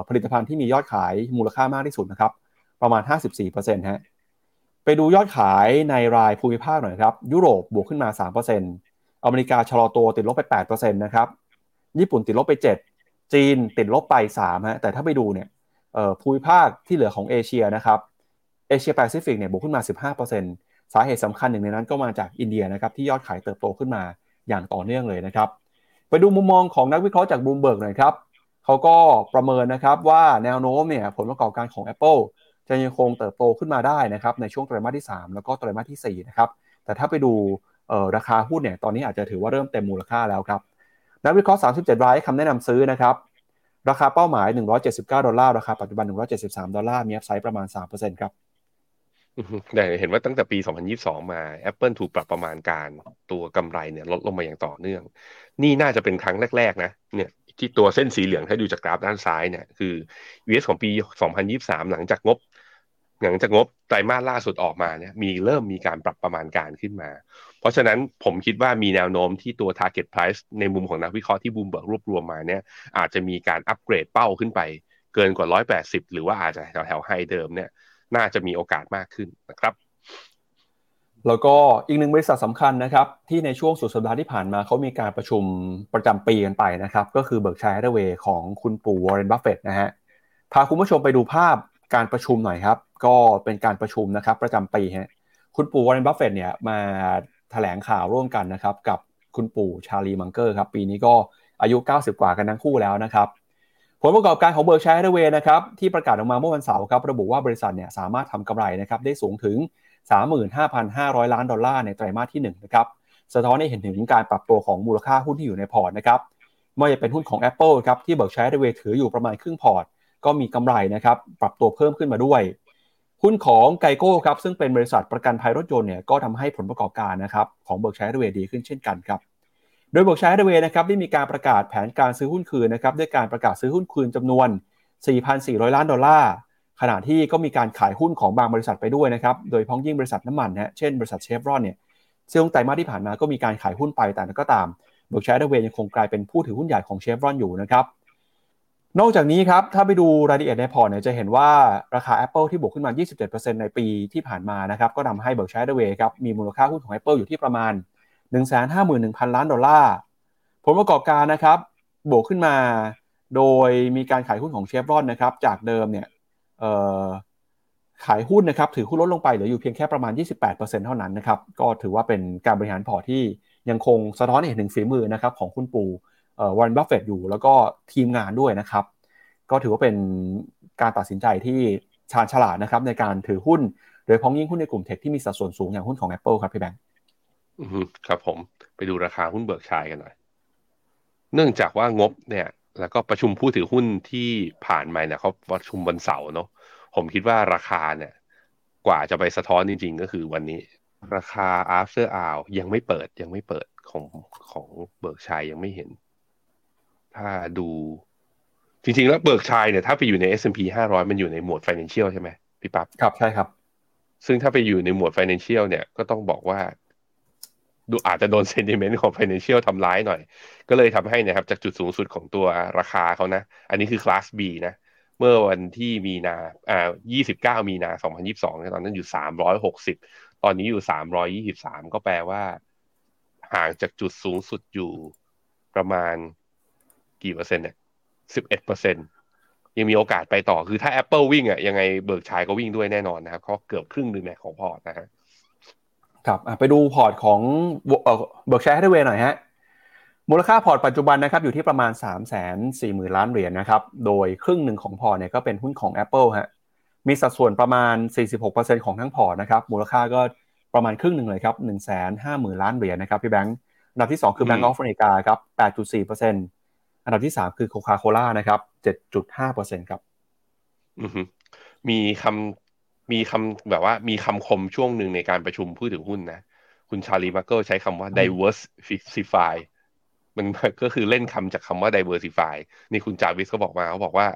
ผลิตภัณฑ์ที่มียอดขายมูลค่ามากที่สุดนะครับประมาณ 54%ฮะไปดูยอดขายในรายภูมิภาคหน่อยครับ ยุโรปบวกขึ้นมา 3%อเมริกาชะลอตัวติดลบไป 8%นะครับญี่ปุ่นติดลบไป 7 จีนติดลบไป3ฮะแต่ถ้าไปดูเนี่ยภูมิภาคที่เหลือของเอเชียนะครับเอเชียแปซิฟิกเนี่ยบวกขึ้นมา 15%สาเหตุสำคัญหนึ่งในนั้นก็มาจากอินเดียนะครับที่ยอดขายเติบโตขึ้นมาอย่างต่อเนื่องเลยนะครับ ไปดูมุมมองของนักวิเคราะห์จากบูมเบิร์กหน่อยครับเขาก็ประเมินนะครับว่าแนวโน้มเนี่ยผลประกอบการของ Apple จะยังคงเติบโตขึ้นมาได้นะครับในช่วงไตรมาสที่ 3 แล้วก็ไตรมาสที่4นะครับแต่ถ้าไปดูราคาหุ้นเนี่ยตอนนี้อาจจะถือว่าเริ่มเต็มมูลค่าแล้วครับ นักวิเคราะห์ 37 รายให้คำแนะนำซื้อนะครับราคาเป้าหมาย 179 ดอลลาร์ราคาปัจจุบัน 173 ดอลลาร์มีอัพไซด์ประมาณ 3%ครับแต่เห็นว่าตั้งแต่ปี 2022 มา Apple ถูกปรับประมาณการตัวกำไรเนี่ยลดลงมาอย่างต่อเนื่อง นี่น่าจะเป็นครั้งแรก ๆ นะเนี่ยที่ตัวเส้นสีเหลืองถ้าดูจากกราฟด้านซ้ายเนี่ยคือ US ของปี 2023 หลังจากงบ หลังจากงบไตรมาสล่าสุดออกมาเนี่ยมีเริ่มมีการปรับประมาณการขึ้นมา เพราะฉะนั้นผมคิดว่ามีแนวโน้มที่ตัว target price ในมุมของนักวิเคราะห์ที่บูมเบิร์กรวบรวมมาเนี่ยอาจจะมีการอัปเกรดเป้าขึ้นไป เกินกว่า 180 หรือว่าอาจจะแถวๆ high เดิมเนี่ยน่าจะมีโอกาสมากขึ้นนะครับแล้วก็อีกหนึ่งบริษัทสำคัญนะครับ ที่ในช่วงสุดสัปดาห์ที่ผ่านมาเขามีการประชุมประจำปีกันไปนะครับ ก็คือ Berkshire Hathaway ของคุณปู่วอร์เรนบัฟเฟตนะฮะพาคุณผู้ชมไปดูภาพการประชุมหน่อยครับ ก็เป็นการประชุมนะครับ ประจำปีฮะคุณปู่วอร์เรนบัฟเฟตเนี่ยมา แถลงข่าวร่วมกันนะครับ กับคุณปู่ชาร์ลีมังเกอร์ครับ ปีนี้ก็อายุ 90 กว่ากันทั้งคู่แล้วนะครับ ผลประกอบการของ Berkshire Hathaway นะครับ ที่ประกาศออกมาเมื่อวันเสาร์ครับ ระบุว่าบริษัทเนี่ยสามารถทำกำไรนะครับ ได้สูงถึง 35,500 ล้านดอลลาร์ในไตรมาสที่ 1 นะครับ สะท้อนให้เห็นถึงการปรับตัวของมูลค่าหุ้นที่อยู่ในพอร์ตนะครับไม่ว่าจะเป็นหุ้นของ Apple ครับที่ Berkshire Hathaway ถืออยู่ประมาณครึ่งพอร์ต ก็มีกำไรนะครับ ปรับตัวเพิ่มขึ้นมาด้วย หุ้นของ GEICO ครับซึ่งเป็นบริษัทประกันภัยรถยนต์เนี่ยก็ทำให้ผลประกอบการนะครับของ Berkshire Hathaway ดีขึ้นเช่นกันครับโดย Berkshire Hathaway นะครับได้มีการประกาศแผนการซื้อหุ้นคืนนะครับด้วยการประกาศซื้อหุ้นคืนจำนวน 4,400 ล้านดอลลาร์ขณะที่ก็มีการขายหุ้นของบางบริษัทไปด้วยนะครับโดยเฉพาะอย่างยิ่งบริษัทน้ำมันนะเช่นบริษัทเชฟรอนเนี่ยซึ่งไตรมาสที่ผ่านมาก็มีการขายหุ้นไปแต่ก็ตาม Berkshire Hathaway ยังคงกลายเป็นผู้ถือหุ้นใหญ่ของเชฟรอนอยู่นะครับ นอกจากนี้ครับ ถ้าไปดูรายละเอียดในพอร์ตเนี่ยจะเห็นว่าราคา Apple ที่บวกขึ้นมา 27%ในปีที่ผ่านมานะครับ ก็ทำให้ Berkshire Hathaway ครับมีมูลค่าหุ้นของ Apple อยู่ที่ประมาณ 151,000 ล้านดอลลาร์ ผลประกอบการนะครับ บวกขึ้นมาโดยมีการขายหุ้นของเชฟรอนนะครับ จากเดิมเนี่ยขายหุ้นนะครับถือหุ้นลดลงไปเหลืออยู่เพียงแค่ประมาณ 28%เท่านั้นนะครับ ก็ถือว่าเป็นการบริหารพอร์ตที่ยังคงสะท้อนเห็นถึงฝีมือนะครับของคุณปู่ วอร์เรนบัฟเฟตอยู่ แล้วก็ทีมงานด้วยนะครับ ก็ถือว่าเป็นการตัดสินใจที่ชาญฉลาดนะครับ ในการถือหุ้น โดยเฉพาะอย่างยิ่งหุ้นในกลุ่ม tech ที่มีสัดส่วนสูงอย่างหุ้นของ Apple ครับพี่แบงค์ครับผมไปดูราคาหุ้น Berkshire กันหน่อย เนื่องจากว่างบเนี่ย แล้วก็ประชุมผู้ถือหุ้นที่ผ่านมาเนี่ยเขาประชุมวันเสาร์เนาะผมคิดว่าราคาเนี่ย กว่าจะไปสะท้อนจริงๆ ก็คือวันนี้ ราคา after hour ยังไม่เปิดยังไม่เปิดของของ Berkshire ยังไม่เห็น ถ้าดูจริงๆ แล้ว Berkshire เนี่ยถ้าไปอยู่ใน S&P 500 มันอยู่ในหมวด financial ใช่ไหมพี่ปั๊บครับใช่ครับ ซึ่งถ้าไปอยู่ในหมวด financial เนี่ยก็ต้องบอกว่า ดูอาจจะโดน sentiment ของ financial ทำร้ายหน่อย ก็เลยทำให้นะครับจากจุดสูงสุดของตัวราคาเขานะ อันนี้คือ class B นะ เมื่อวันที่มีนาอ่า29 มีนา 2022 ตอนนั้นอยู่ 360 ตอนนี้อยู่ 323 ก็แปลว่า ห่างจากจุดสูงสุดอยู่ประมาณ กี่เปอร์เซ็นต์เนี่ย11เอ็ดเปอร์เซ็นต์ยังมีโอกาสไปต่อคือถ้า Apple วิ่งอะยังไง Berkshire ก็วิ่งด้วยแน่นอนนะครับเขาเกือบครึ่งหนึ่งเนี่ยของพอร์ตนะฮะครับไปดูพอร์ตของ Berkshire ให้ด้วยหน่อยฮะมูลค่าพอร์ตปัจจุบันนะครับอยู่ที่ประมาณ 3 4 0 0 0 0 ล้านเหรียญนะครับโดยครึ่งหนึ่งของพอร์ตเนี่ยก็เป็นหุ้นของ Apple ฮะมีสัดส่วนประมาณ 46%ของทั้งพอร์ตนะครับมูลค่าก็ประมาณครึ่งหนึ่งเลยครับ1 5 0 0 0 0 ล้านเหรียญนะครับพี่แบงค์อันดับที่ 2 คือ Bank of America ครับ8.4% อันดับที่ 3 คือ Coca-Cola นะครับ 7.5%ครับมีคำมีคำแบบว่ามีคำคมช่วงหนึ่งในการประชุมพูดถึงหุ้นนะ คุณชาร์ลีมังเกอร์ใช้คำว่า diworsify มันก็คือเล่นคำจากคำว่า diversify นี่คุณจาวิสเขาบอกมาเขาบอกว่า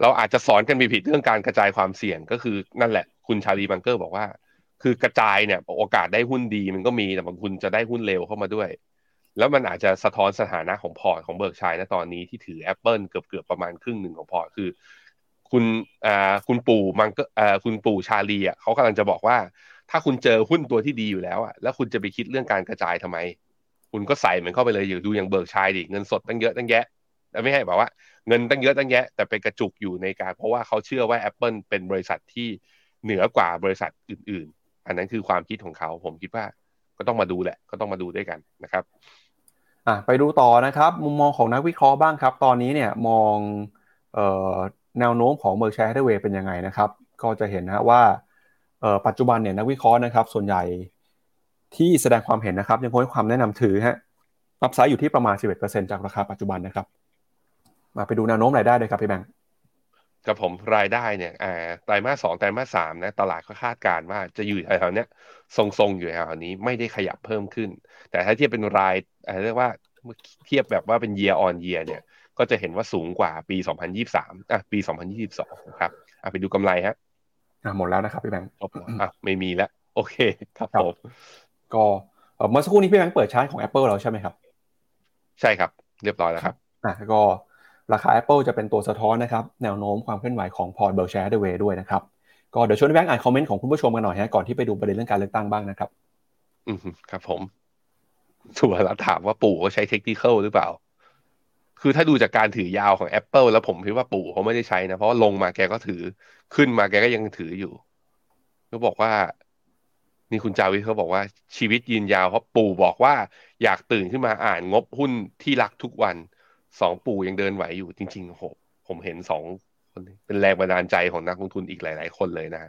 เราอาจจะสอนกันผิดเรื่องการกระจายความเสี่ยงก็คือนั่นแหละ คุณชาร์ลี มังเกอร์บอกว่า คือกระจายเนี่ยโอกาสได้หุ้นดีมันก็มีแต่บางคุณจะได้หุ้นเลวเข้ามาด้วย แล้วมันอาจจะสะท้อนสถานะของพอร์ตของ Berkshire นะตอนนี้ที่ถือ Apple เกือบเกือบประมาณครึ่งหนึ่งของพอร์ตคือ คุณอ่าคุณปู่มังก็อ่าคุณปู่ชาร์ลีอะเขากำลังจะบอกว่า ถ้าคุณเจอหุ้นตัวที่ดีอยู่แล้วอะแล้วคุณจะไปคิดเรื่องการกระจายทำไม คุณก็ใส่มันเข้าไปเลยอยู่ดูอย่าง Berkshire ดิเงินสดตั้งเยอะตั้งแยะแต่ไม่ให้บอกว่าเงินตั้งเยอะตั้งแยะ แต่ไปกระจุกอยู่ในการ เพราะว่าเขาเชื่อว่า Apple เป็นบริษัทที่เหนือกว่าบริษัทอื่น ๆ อันนั้นคือความคิดของเขาผมคิดว่าก็ต้องมาดูแหละ ก็ต้องมาดูด้วยกันนะครับ อะไปดูต่อนะครับ มุมมองของนักวิเคราะห์บ้างครับ ตอนนี้เนี่ยมองเอ่อแนวโน้มของ Berkshire Hathaway เป็นยังไงนะครับ ก็จะเห็นนะว่าเอ่อปัจจุบันเนี่ยนักวิเคราะห์นะครับ ส่วนใหญ่ที่แสดงความเห็นนะครับ ยังคงให้ความแนะนำถือฮะอัพไซด์อยู่ที่ประมาณ 11%จากราคาปัจจุบันนะครับ มาไปดูแนวโน้มรายได้เลยครับพี่แบงค์ กับผมรายได้เนี่ยไตรมาสสองไตรมาสสามนะ ตลาดก็คาดการณ์ว่าจะอยู่แถวๆนี้ทรงๆ อยู่แถวนี้ไม่ได้ขยับเพิ่มขึ้น แต่ถ้าเทียบเป็นรายเรียกว่าเทียบแบบว่าเป็น year on year เนี่ย ก็จะเห็นว่าสูงกว่าปี 2023อะปี 2022นะครับอะไปดูกำไรฮะอะหมดแล้วนะครับพี่แบงค์อะไม่มีแล้ว โอเคครับผมก็เมื่อสักครู่นี้พี่แบงค์เปิดชาร์ตของ Apple แล้วใช่ไหมครับ ใช่ครับ เรียบร้อยแล้วครับอะก็ ราคา Apple จะเป็นตัวสะท้อนนะครับแนวโน้มความเคลื่อนไหวของพอร์ต Berkshire Hathaway ด้วยนะครับก็เดี๋ยวชวนแบงค์อ่านคอมเมนต์ของคุณผู้ชมกันหน่อยฮะก่อนที่ไปดูประเด็นเรื่องการเลือกตั้งบ้างนะครับ อืมครับผมส่วนแล้วถามว่าปู่เขาใช้เทคนิคหรือเปล่า คือถ้าดูจากการถือยาวของ Apple แล้วผมคิดว่าปู่เขาไม่ได้ใช้นะ เพราะว่าลงมาแกก็ถือขึ้นมาแกก็ยังถืออยู่เขาบอกว่า นี่คุณจาวิทเขาบอกว่าชีวิตยืนยาวเพราะปู่บอกว่า อยากตื่นขึ้นมาอ่านงบหุ้นที่รักทุกวัน สองปู่ยังเดินไหวอยู่จริงๆโหผมเห็นสองคนเป็นแรงบันดาลใจของนักลงทุนอีกหลาย ๆ คนเลยนะ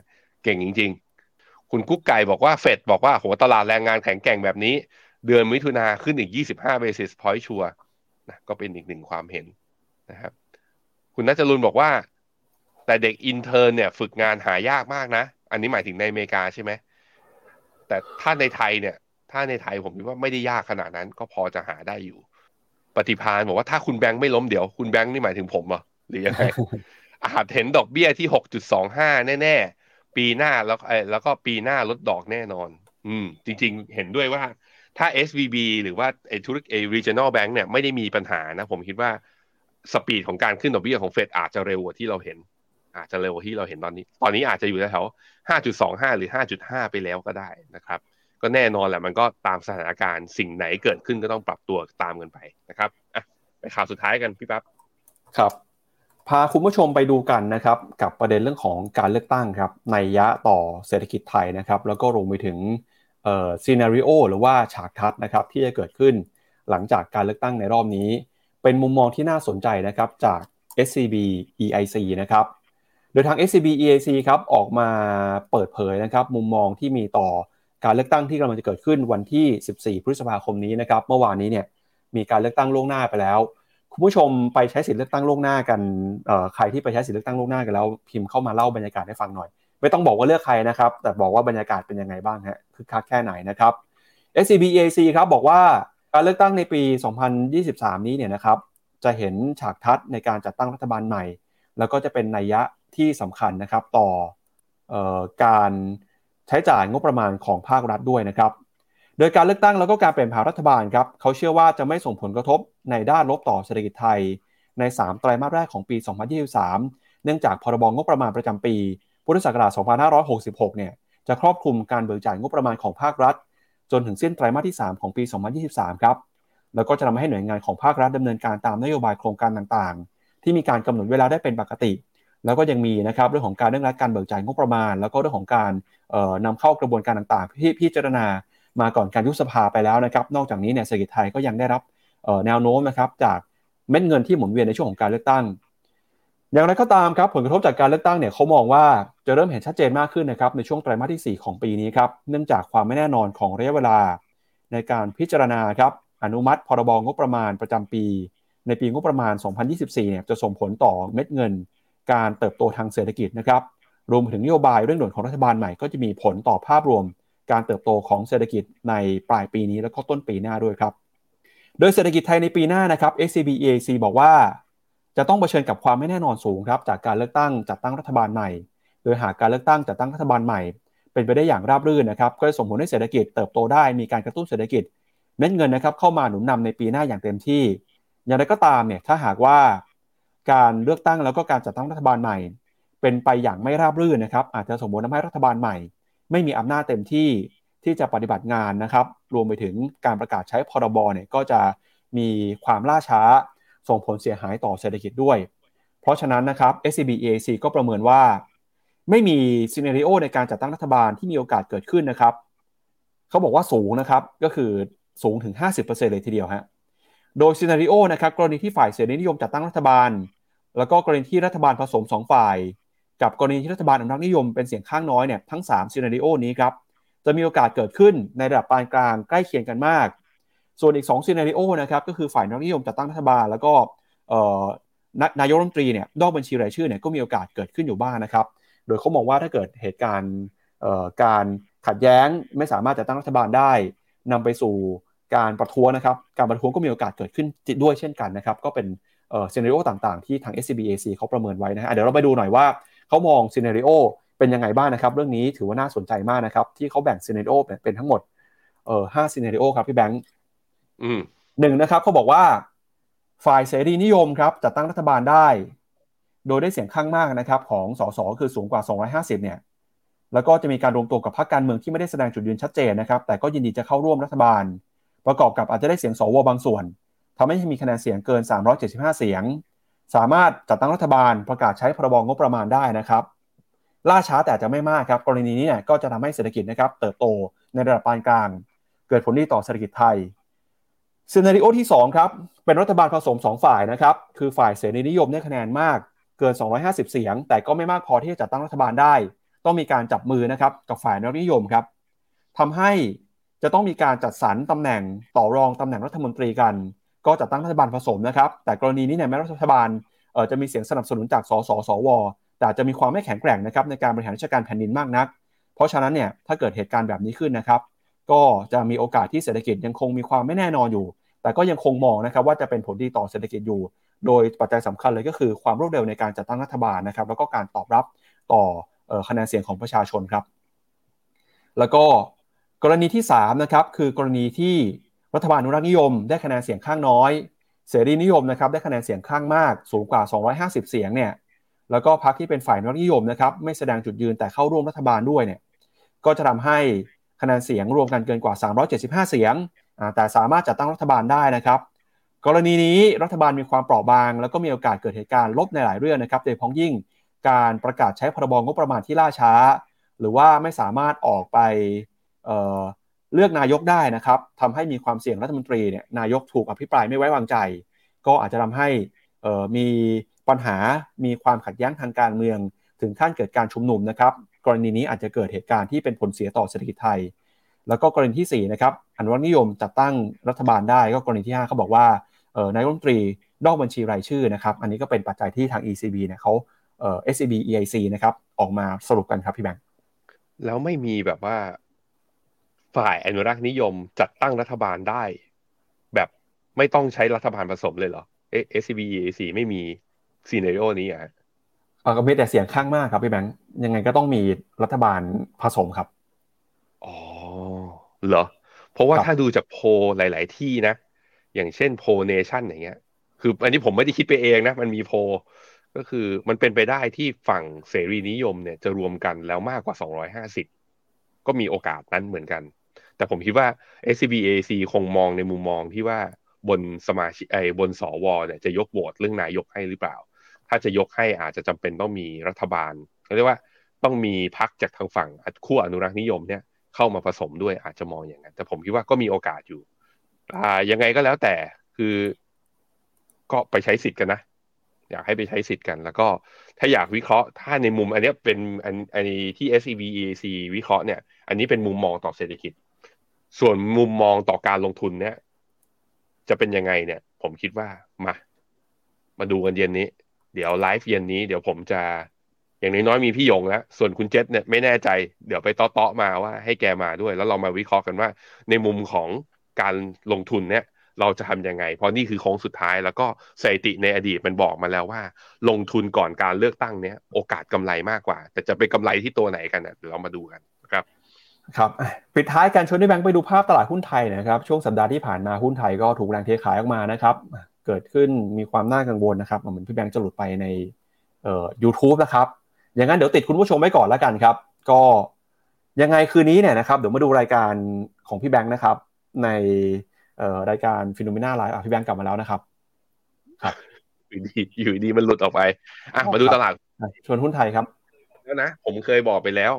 เก่งจริง ๆ คุณกุ๊กไก่บอกว่าเฟดบอกว่าโหตลาดแรงงานแข็งแกร่งแบบนี้ เดือนมิถุนาขึ้นอีก 25 basis point ชัวนะก็เป็นอีกหนึ่งความเห็นนะครับ คุณนัจรุนบอกว่า แต่เด็กอินเทอร์เนี่ย ฝึกงานหายากมากนะ อันนี้หมายถึงในอเมริกาใช่ไหมแต่ถ้าในไทยเนี่ย ถ้าในไทยผมคิดว่าไม่ได้ยากขนาดนั้นก็พอจะหาได้อยู่ ปฏิพานบอกว่าถ้าคุณแบงค์ไม่ล้มเดี๋ยวคุณแบงค์นี่หมายถึงผมเหรอหรือยังไงอาจเห็นดอกเบี้ยที่หกจุดสองห้าแน่ๆ ปีหน้าแล้วไอ้แล้วก็ปีหน้าลดดอกแน่นอน อืม จริง ๆ เห็นด้วยว่าถ้า SVB หรือว่าไอ้ธุรกิจไอ้ regional bank เนี่ยไม่ได้มีปัญหานะ ผมคิดว่าสปีดของการขึ้นดอกเบี้ยของเฟดอาจจะเร็วกว่าที่เราเห็น อาจจะเร็วกว่าที่เราเห็นตอนนี้ ตอนนี้อาจจะอยู่แถว5.25หรือ5.5ไปแล้วก็ได้นะครับ ก็แน่นอนแหละมันก็ตามสถานการณ์สิ่งไหนเกิดขึ้นก็ต้องปรับตัวตามกันไปนะครับอะไปข่าวสุดท้ายกันพี่ปั๊บครับ พาคุณผู้ชมไปดูกันนะครับ กับประเด็นเรื่องของการเลือกตั้งครับในยะต่อเศรษฐกิจไทยนะครับ แล้วก็รวมไปถึงเอ่อซีนารีโอหรือว่าฉากทัศน์นะครับที่จะเกิดขึ้นหลังจากการเลือกตั้งในรอบนี้ เป็นมุมมองที่น่าสนใจนะครับจาก SCB EIC นะครับโดยทาง SCB EAC ครับออกมาเปิดเผยนะครับมุมมองที่มีต่อ การเลือกตั้งที่กำลังจะเกิดขึ้นวันที่ 14 พฤษภาคมนี้นะครับ เมื่อวานนี้เนี่ยมีการเลือกตั้งล่วงหน้าไปแล้ว คุณผู้ชมไปใช้สิทธิเลือกตั้งล่วงหน้ากันใครที่ไปใช้สิทธิเลือกตั้งล่วงหน้ากันแล้วพิมพ์เข้ามาเล่าบรรยากาศให้ฟังหน่อย ไม่ต้องบอกว่าเลือกใครนะครับ แต่บอกว่าบรรยากาศเป็นยังไงบ้างฮะคือคักแค่ไหนนะครับ SCB EAC ครับบอกว่าการเลือกตั้งในปี 2023 นี้เนี่ยนะครับจะเห็นฉากทัศน์ในการจัดตั้งรัฐบาลใหม่ แล้วก็จะเป็นนัยยะที่สำคัญนะครับต่ออการ ใช้จ่ายงบประมาณของภาครัฐด้วยนะครับ โดยการเลือกตั้งแล้วก็การเปลี่ยนผ่านรัฐบาลครับเขาเชื่อว่าจะไม่ส่งผลกระทบในด้านลบต่อเศรษฐกิจไทย ใน3ไตรมาสแรกของปี 2023 เนื่องจากพรบงบประมาณประจำปีพุทธศักราช 2566 เนี่ยจะครอบคลุมการเบิกจ่ายงบประมาณของภาครัฐ จนถึงสิ้นไตรมาสที่ 3 ของปี 2023 ครับแล้วก็จะทำให้หน่วยงานของภาครัฐดำเนินการตามนโยบายโครงการต่างๆ ที่มีการกำหนดเวลาได้เป็นปกติ แล้วก็ยังมีนะครับเรื่องของการเรื่องรัดการเบิกจ่ายงบประมาณ แล้วก็เรื่องของการนำเข้ากระบวนการต่างๆที่พิจารณามาก่อนการยุบสภาไปแล้วนะครับ นอกจากนี้เนี่ยเศรษฐกิจไทยก็ยังได้รับแนวโน้มนะครับจากเม็ดเงินที่หมุนเวียนในช่วงของการเลือกตั้ง อย่างไรก็ตามครับผลกระทบจากการเลือกตั้งเนี่ยเขามองว่าจะเริ่มเห็นชัดเจนมากขึ้นนะครับในช่วงไตรมาสที่ 4 ของปีนี้ครับเนื่องจากความไม่แน่นอนของระยะเวลา ในการพิจารณาครับอนุมัติพรบงบประมาณประจำปี ในปีงบประมาณ 2024 เนี่ยจะส่งผลต่อเม็ดเงิน การเติบโตทางเศรษฐกิจนะครับรวมถึงนโยบายเรื่องด่วนของรัฐบาลใหม่ก็จะมีผลต่อภาพรวม การเติบโตของเศรษฐกิจในปลายปีนี้แล้วก็ต้นปีหน้าด้วยครับ โดยเศรษฐกิจไทยในปีหน้านะครับ SCB EAC บอกว่า จะต้องเผชิญกับความไม่แน่นอนสูงครับจากการเลือกตั้งจัดตั้งรัฐบาลใหม่ โดยหากการเลือกตั้งจัดตั้งรัฐบาลใหม่ เป็นไปได้อย่างราบรื่นนะครับก็จะส่งผลให้เศรษฐกิจเติบโตได้มีการกระตุ้นเศรษฐกิจเม็ดเงินนะครับเข้ามาหนุนนำในปีหน้าอย่างเต็มที่ อย่างไรก็ตามเนี่ยถ้าหากว่า การเลือกตั้งแล้วก็การจัดตั้งรัฐบาลใหม่ เป็นไปอย่างไม่ราบรื่นนะครับ อาจจะส่งผลทำให้รัฐบาลใหม่ ไม่มีอำนาจเต็มที่ที่จะปฏิบัติงานนะครับ รวมไปถึงการประกาศใช้พรบเนี่ยก็จะมีความล่าช้าส่งผลเสียหายต่อเศรษฐกิจด้วย เพราะฉะนั้นนะครับ SCB EAC ก็ประเมินว่า ไม่มีซีเนริโอในการจัดตั้งรัฐบาลที่มีโอกาสเกิดขึ้นนะครับ เขาบอกว่าสูงนะครับ ก็คือสูงถึง 50%เลยทีเดียวฮะ โดย scenario นะครับกรณีที่ฝ่ายเสรีนิยมจัดตั้งรัฐบาล แล้วก็กรณีที่รัฐบาลผสม 2 ฝ่าย กับกรณีที่รัฐบาลอนุรักษ์นิยมเป็นเสียงข้างน้อยเนี่ยทั้ง3 scenario นี้ครับจะมีโอกาสเกิดขึ้นในระดับปานกลางใกล้เคียงกันมาก ส่วนอีก2 scenario นะครับก็คือฝ่ายอนุรักษ์นิยมจัดตั้งรัฐบาล แล้วก็นายกรัฐมนตรีเนี่ยนอกบัญชีรายชื่อเนี่ยก็มีโอกาสเกิดขึ้นอยู่บ้างนะครับ โดยเขามองว่าถ้าเกิดเหตุการณ์การขัดแย้งไม่สามารถจัดตั้งรัฐบาลได้นำไปสู่ การประท้วงนะครับ การประท้วงก็มีโอกาสเกิดขึ้นด้วยเช่นกันนะครับ ก็เป็น scenario ต่างๆ ที่ทาง SCB EIC เขาประเมินไว้นะฮะเดี๋ยวเราไปดูหน่อยว่าเขามอง scenario เป็นยังไงบ้างนะครับ เรื่องนี้ถือว่าน่าสนใจมากนะครับ ที่เขาแบ่ง scenario เป็นทั้งหมดเอ่อห้า scenario ครับพี่แบงค์หนึ่งนะครับเขาบอกว่าฝ่ายเสรีนิยมครับจัดตั้งรัฐบาลได้ โดยได้เสียงข้างมากนะครับ ของสสคือสูงกว่า 250 เนี่ย แล้วก็จะมีการรวมตัวกับพรรคการเมืองที่ไม่ได้แสดงจุดยืนชัดเจนนะครับ แต่ก็ยินดีจะเข้าร่วมรัฐบาล ประกอบกับอาจจะได้เสียงสวบางส่วนทำให้มีคะแนนเสียงเกิน 375 เสียง สามารถจัดตั้งรัฐบาลประกาศใช้พรบงบประมาณได้นะครับล่าช้าแต่จะไม่มากครับกรณีนี้เนี่ยก็จะทำให้เศรษฐกิจนะครับเติบโตในระดับปานกลาง เกิดผลดีต่อเศรษฐกิจไทยซีนารีโอที่2ครับเป็นรัฐบาลผสม 2 ฝ่ายนะครับคือฝ่ายเสรีนิยมได้คะแนนมากเกิน 250 เสียง แต่ก็ไม่มากพอที่จะจัดตั้งรัฐบาลได้ ต้องมีการจับมือนะครับกับฝ่ายนนิยมครับทำให้ จะต้องมีการจัดสรรตำแหน่งต่อรองตำแหน่งรัฐมนตรีกัน ก็จัดตั้งรัฐบาลผสมนะครับ แต่กรณีนี้เนี่ยแม้รัฐบาลเออจะมีเสียงสนับสนุนจากสสสวแต่จะมีความไม่แข็งแกร่งนะครับในการบริหารราชการแผ่นดินมากนัก เพราะฉะนั้นเนี่ยถ้าเกิดเหตุการณ์แบบนี้ขึ้นนะครับ ก็จะมีโอกาสที่เศรษฐกิจยังคงมีความไม่แน่นอนอยู่ แต่ก็ยังคงมองนะครับว่าจะเป็นผลดีต่อเศรษฐกิจอยู่ โดยปัจจัยสำคัญเลยก็คือความรวดเร็วในการจัดตั้งรัฐบาลนะครับ แล้วก็การตอบรับต่อคะแนนเสียงของประชาชนครับ แล้วก็ กรณีที่3นะครับคือกรณีที่รัฐบาลอนุรักษ์นิยม ได้คะแนนเสียงข้างน้อย เสรีนิยมนะครับได้คะแนนเสียงข้างมากสูงกว่า 250 เสียงเนี่ยแล้วก็พรรคที่เป็นฝ่ายนักนิยมนะครับไม่แสดงจุดยืนแต่เข้าร่วมรัฐบาลด้วยเนี่ยก็จะทำให้คะแนนเสียงรวมกันเกินกว่า 375 เสียง แต่สามารถจัดตั้งรัฐบาลได้นะครับ กรณีนี้รัฐบาลมีความเปราะบาง แล้วก็มีโอกาสเกิดเหตุการณ์ลบในหลายเรื่องนะครับโดยพ้องยิ่งการประกาศใช้พรบงบประมาณที่ล่าช้า หรือว่าไม่สามารถออกไป เเลือกนายกได้นะครับทำให้มีความเสี่ยงรัฐมนตรีเนี่ยนายกถูกอภิปรายไม่ไว้วางใจ ก็อาจจะทำให้มีปัญหามีความขัดแย้งทางการเมือง ถึงขั้นเกิดการชุมนุมนะครับ กรณีนี้อาจจะเกิดเหตุการณ์ที่เป็นผลเสียต่อเศรษฐกิจไทย แล้วก็กรณีที่4นะครับอนุรักษ์นิยมจัดตั้งรัฐบาลได้ก็กรณีที่5เขาบอกว่านายรัฐมนตรีนอกบัญชีรายชื่อนะครับอันนี้ก็เป็นปัจจัยที่ทาง ECB เนี่ยเขาเอ่อ SCB EIC นะครับออกมาสรุปกันครับพี่แบงค์แล้วไม่มีแบบว่า ฝ่ายอนุรักษ์นิยมจัดตั้งรัฐบาลได้ แบบไม่ต้องใช้รัฐบาลผสมเลยเหรอเอ SCB EIC ไม่มีซีเนริโอนี้อะก็มีแต่เสียงข้างมากครับพี่แบงค์ยังไงก็ต้องมีรัฐบาลผสมครับอ๋อเหรอ เพราะว่าถ้าดูจากโพหลาย ๆ ที่นะ อย่างเช่นโพเนชั่นอย่างเงี้ย คืออันนี้ผมไม่ได้คิดไปเองนะ มันมีโพก็คือมันเป็นไปได้ที่ฝั่งเสรีนิยมเนี่ยจะรวมกันแล้วมากกว่า 250 ก็มีโอกาสนั้นเหมือนกัน แต่ผมคิดว่า SCBAC คงมองในมุมมองที่ว่าบนสมาชิกไอ้บนสวเนี่ยจะยกโหวตเรื่องนายกให้หรือเปล่า ถ้าจะยกให้อาจจะจำเป็นต้องมีรัฐบาลเขาเรียกว่าต้องมีพักจากทางฝั่งขั้วอนุรักษ์นิยมเนี่ยเข้ามาผสมด้วยอาจจะมองอย่างนั้น แต่ผมคิดว่าก็มีโอกาสอยู่ อ่ายังไงก็แล้วแต่คือ ก็ไปใช้สิทธิ์กันนะ อยากให้ไปใช้สิทธิ์กัน แล้วก็ถ้าอยากวิเคราะห์ถ้าในมุม อันนี้เป็นอันอันที่ SCB EAC วิเคราะห์เนี่ย อันนี้เป็นมุมมองต่อเศรษฐกิจ ส่วนมุมมองต่อการลงทุนเนี่ย จะเป็นยังไงเนี่ย ผมคิดว่ามา มาดูกันเย็นนี้ เดี๋ยวไลฟ์เย็นนี้เดี๋ยวผมจะอย่างน้อยๆมีพี่ยงแล้ว ส่วนคุณเจษเนี่ยไม่แน่ใจ เดี๋ยวไปเตาะๆมาว่าให้แกมาด้วย แล้วเรามาวิเคราะห์กันว่า ในมุมของการลงทุนเนี่ย เราจะทำยังไง เพราะนี่คือโค้งสุดท้ายแล้วก็สถิติในอดีตมันบอกมาแล้วว่า ลงทุนก่อนการเลือกตั้งเนี่ย โอกาสกำไรมากกว่า แต่จะไปกำไรที่ตัวไหนกันเดี๋ยวเรามาดูกัน ครับครับปิดท้ายการชวนที่แบงค์ไปดูภาพตลาดหุ้นไทยนะครับ ช่วงสัปดาห์ที่ผ่านมาหุ้นไทยก็ถูกแรงเทขายออกมานะครับ เกิดขึ้นมีความน่ากังวลนะครับเหมือนพี่แบงค์จะหลุดไปในเอ่อ YouTube นะครับ อย่างนั้นเดี๋ยวติดคุณผู้ชมไว้ก่อนแล้วกันครับ ก็ยังไงคืนนี้เนี่ยนะครับเดี๋ยวมาดูรายการของพี่แบงค์นะครับ ในรายการฟิโนเมนาไลฟ์พี่แบงค์กลับมาแล้วนะครับ ครับอยู่ดีอยู่ดีมันหลุดออกไปอะมาดูตลาดชวนหุ้นไทยครับแล้วนะผมเคยบอกไปแล้ว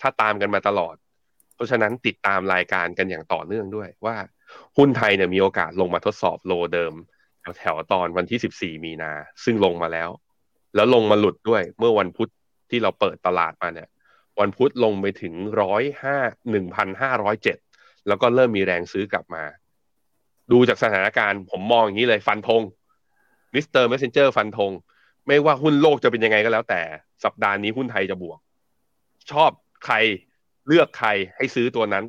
ถ้าตามกันมาตลอดเพ ราะฉะนั้นติดตามรายการกันอย่างต่อเนื่องด้วยว่าหุ้นไทยเนี่ยมีโอกาสลงมาทดสอบโลเดิมแถวตอนวันที่ 14 มีนา ซึ่งลงมาแล้ว แล้วลงมาหลุดด้วยเมื่อวันพุธที่เราเปิดตลาดมาเนี่ย วันพุธลงไปถึงร้อยห้าหนึ่งพันห้าร้อยเจ็ดแล้วก็เริ่มมีแรงซื้อกลับมา ดูจากสถานการณ์ผมมองอย่างนี้เลยฟันธง Mr. Messenger ฟันธงไม่ว่าหุ้นโลกจะเป็นยังไงก็แล้วแต่สัปดาห์นี้หุ้นไทยจะบวก ชอบใคร เลือกใครให้ซื้อตัวนั้น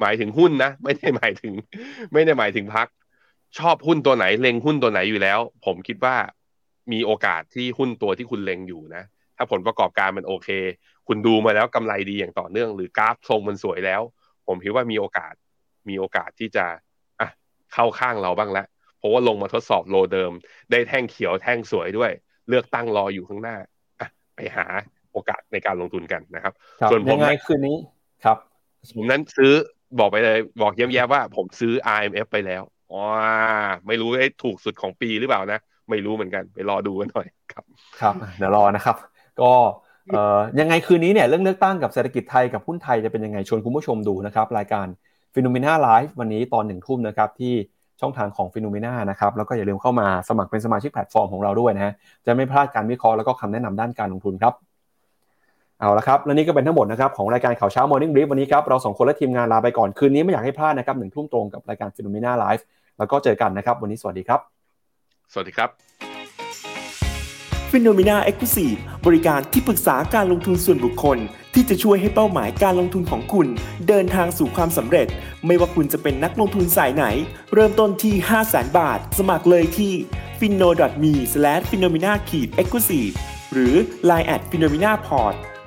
หมายถึงหุ้นนะ ไม่ได้หมายถึง ไม่ได้หมายถึงพรรค ชอบหุ้นตัวไหนเล็งหุ้นตัวไหนอยู่แล้ว ผมคิดว่ามีโอกาสที่หุ้นตัวที่คุณเล็งอยู่นะ ถ้าผลประกอบการมันโอเค คุณดูมาแล้วกำไรดีอย่างต่อเนื่อง หรือกราฟทรงมันสวยแล้ว ผมคิดว่ามีโอกาส มีโอกาสที่จะอะเข้าข้างเราบ้างแล้วเพราะว่าลงมาทดสอบโลเดิม ได้แท่งเขียวแท่งสวยด้วย เลือกตั้งรออยู่ข้างหน้าอะไปหา โอกาสในการลงทุนกันนะครับ ส่วนผมยังไงคืนนี้ครับผมนั้นซื้อบอกไปเลยบอกแย้มๆว่าผมซื้อ IMF ไปแล้วอ๋อไม่รู้ไอ้ถูกสุดของปีหรือเปล่านะ ไม่รู้เหมือนกันไปรอดูกันหน่อยครับครับเดี๋ยวรอนะครับ ก็ยังไงคืนนี้เนี่ยเรื่องเลือกตั้งกับเศรษฐกิจไทยกับหุ้นไทยจะเป็นยังไงชวนคุณผู้ชมดูนะครับ รายการ FINNOMENA Live วันนี้ตอนหนึ่งทุ่มนะครับที่ช่องทางของ FINNOMENA นะครับแล้วก็อย่าลืมเข้ามาสมัครเป็นสมาชิกแพลตฟอร์มของเราด้วยนะฮะจะไม่พลาดการวิเคราะห์แล้วก็คำแนะนำด้านการลงทุนครับ เอาละครับ และนี่ก็เป็นทั้งหมดนะครับของรายการข่าวเช้า Morning Brief วันนี้ครับเราสองคนและทีมงานลาไปก่อนคืนนี้ไม่อยากให้พลาดนะครับหนึ่งทุ่มตรงกับรายการ FINNOMENA Liveแล้วก็เจอกันนะครับ วันนี้สวัสดีครับ สวัสดีครับฟิโนเมนาเอ็กซ์คลูซีฟบริการที่ปรึกษาการลงทุนส่วนบุคคล ที่จะช่วยให้เป้าหมายการลงทุนของคุณ เดินทางสู่ความสำเร็จ ไม่ว่าคุณจะเป็นนักลงทุนสายไหน เริ่มต้นที่ 5 0 0 0 0 0 บาท สมัครเลยที่ f i n o m e f i n o m e n a e x c l u s i v e หรือ line at f i n o m e n a p o r t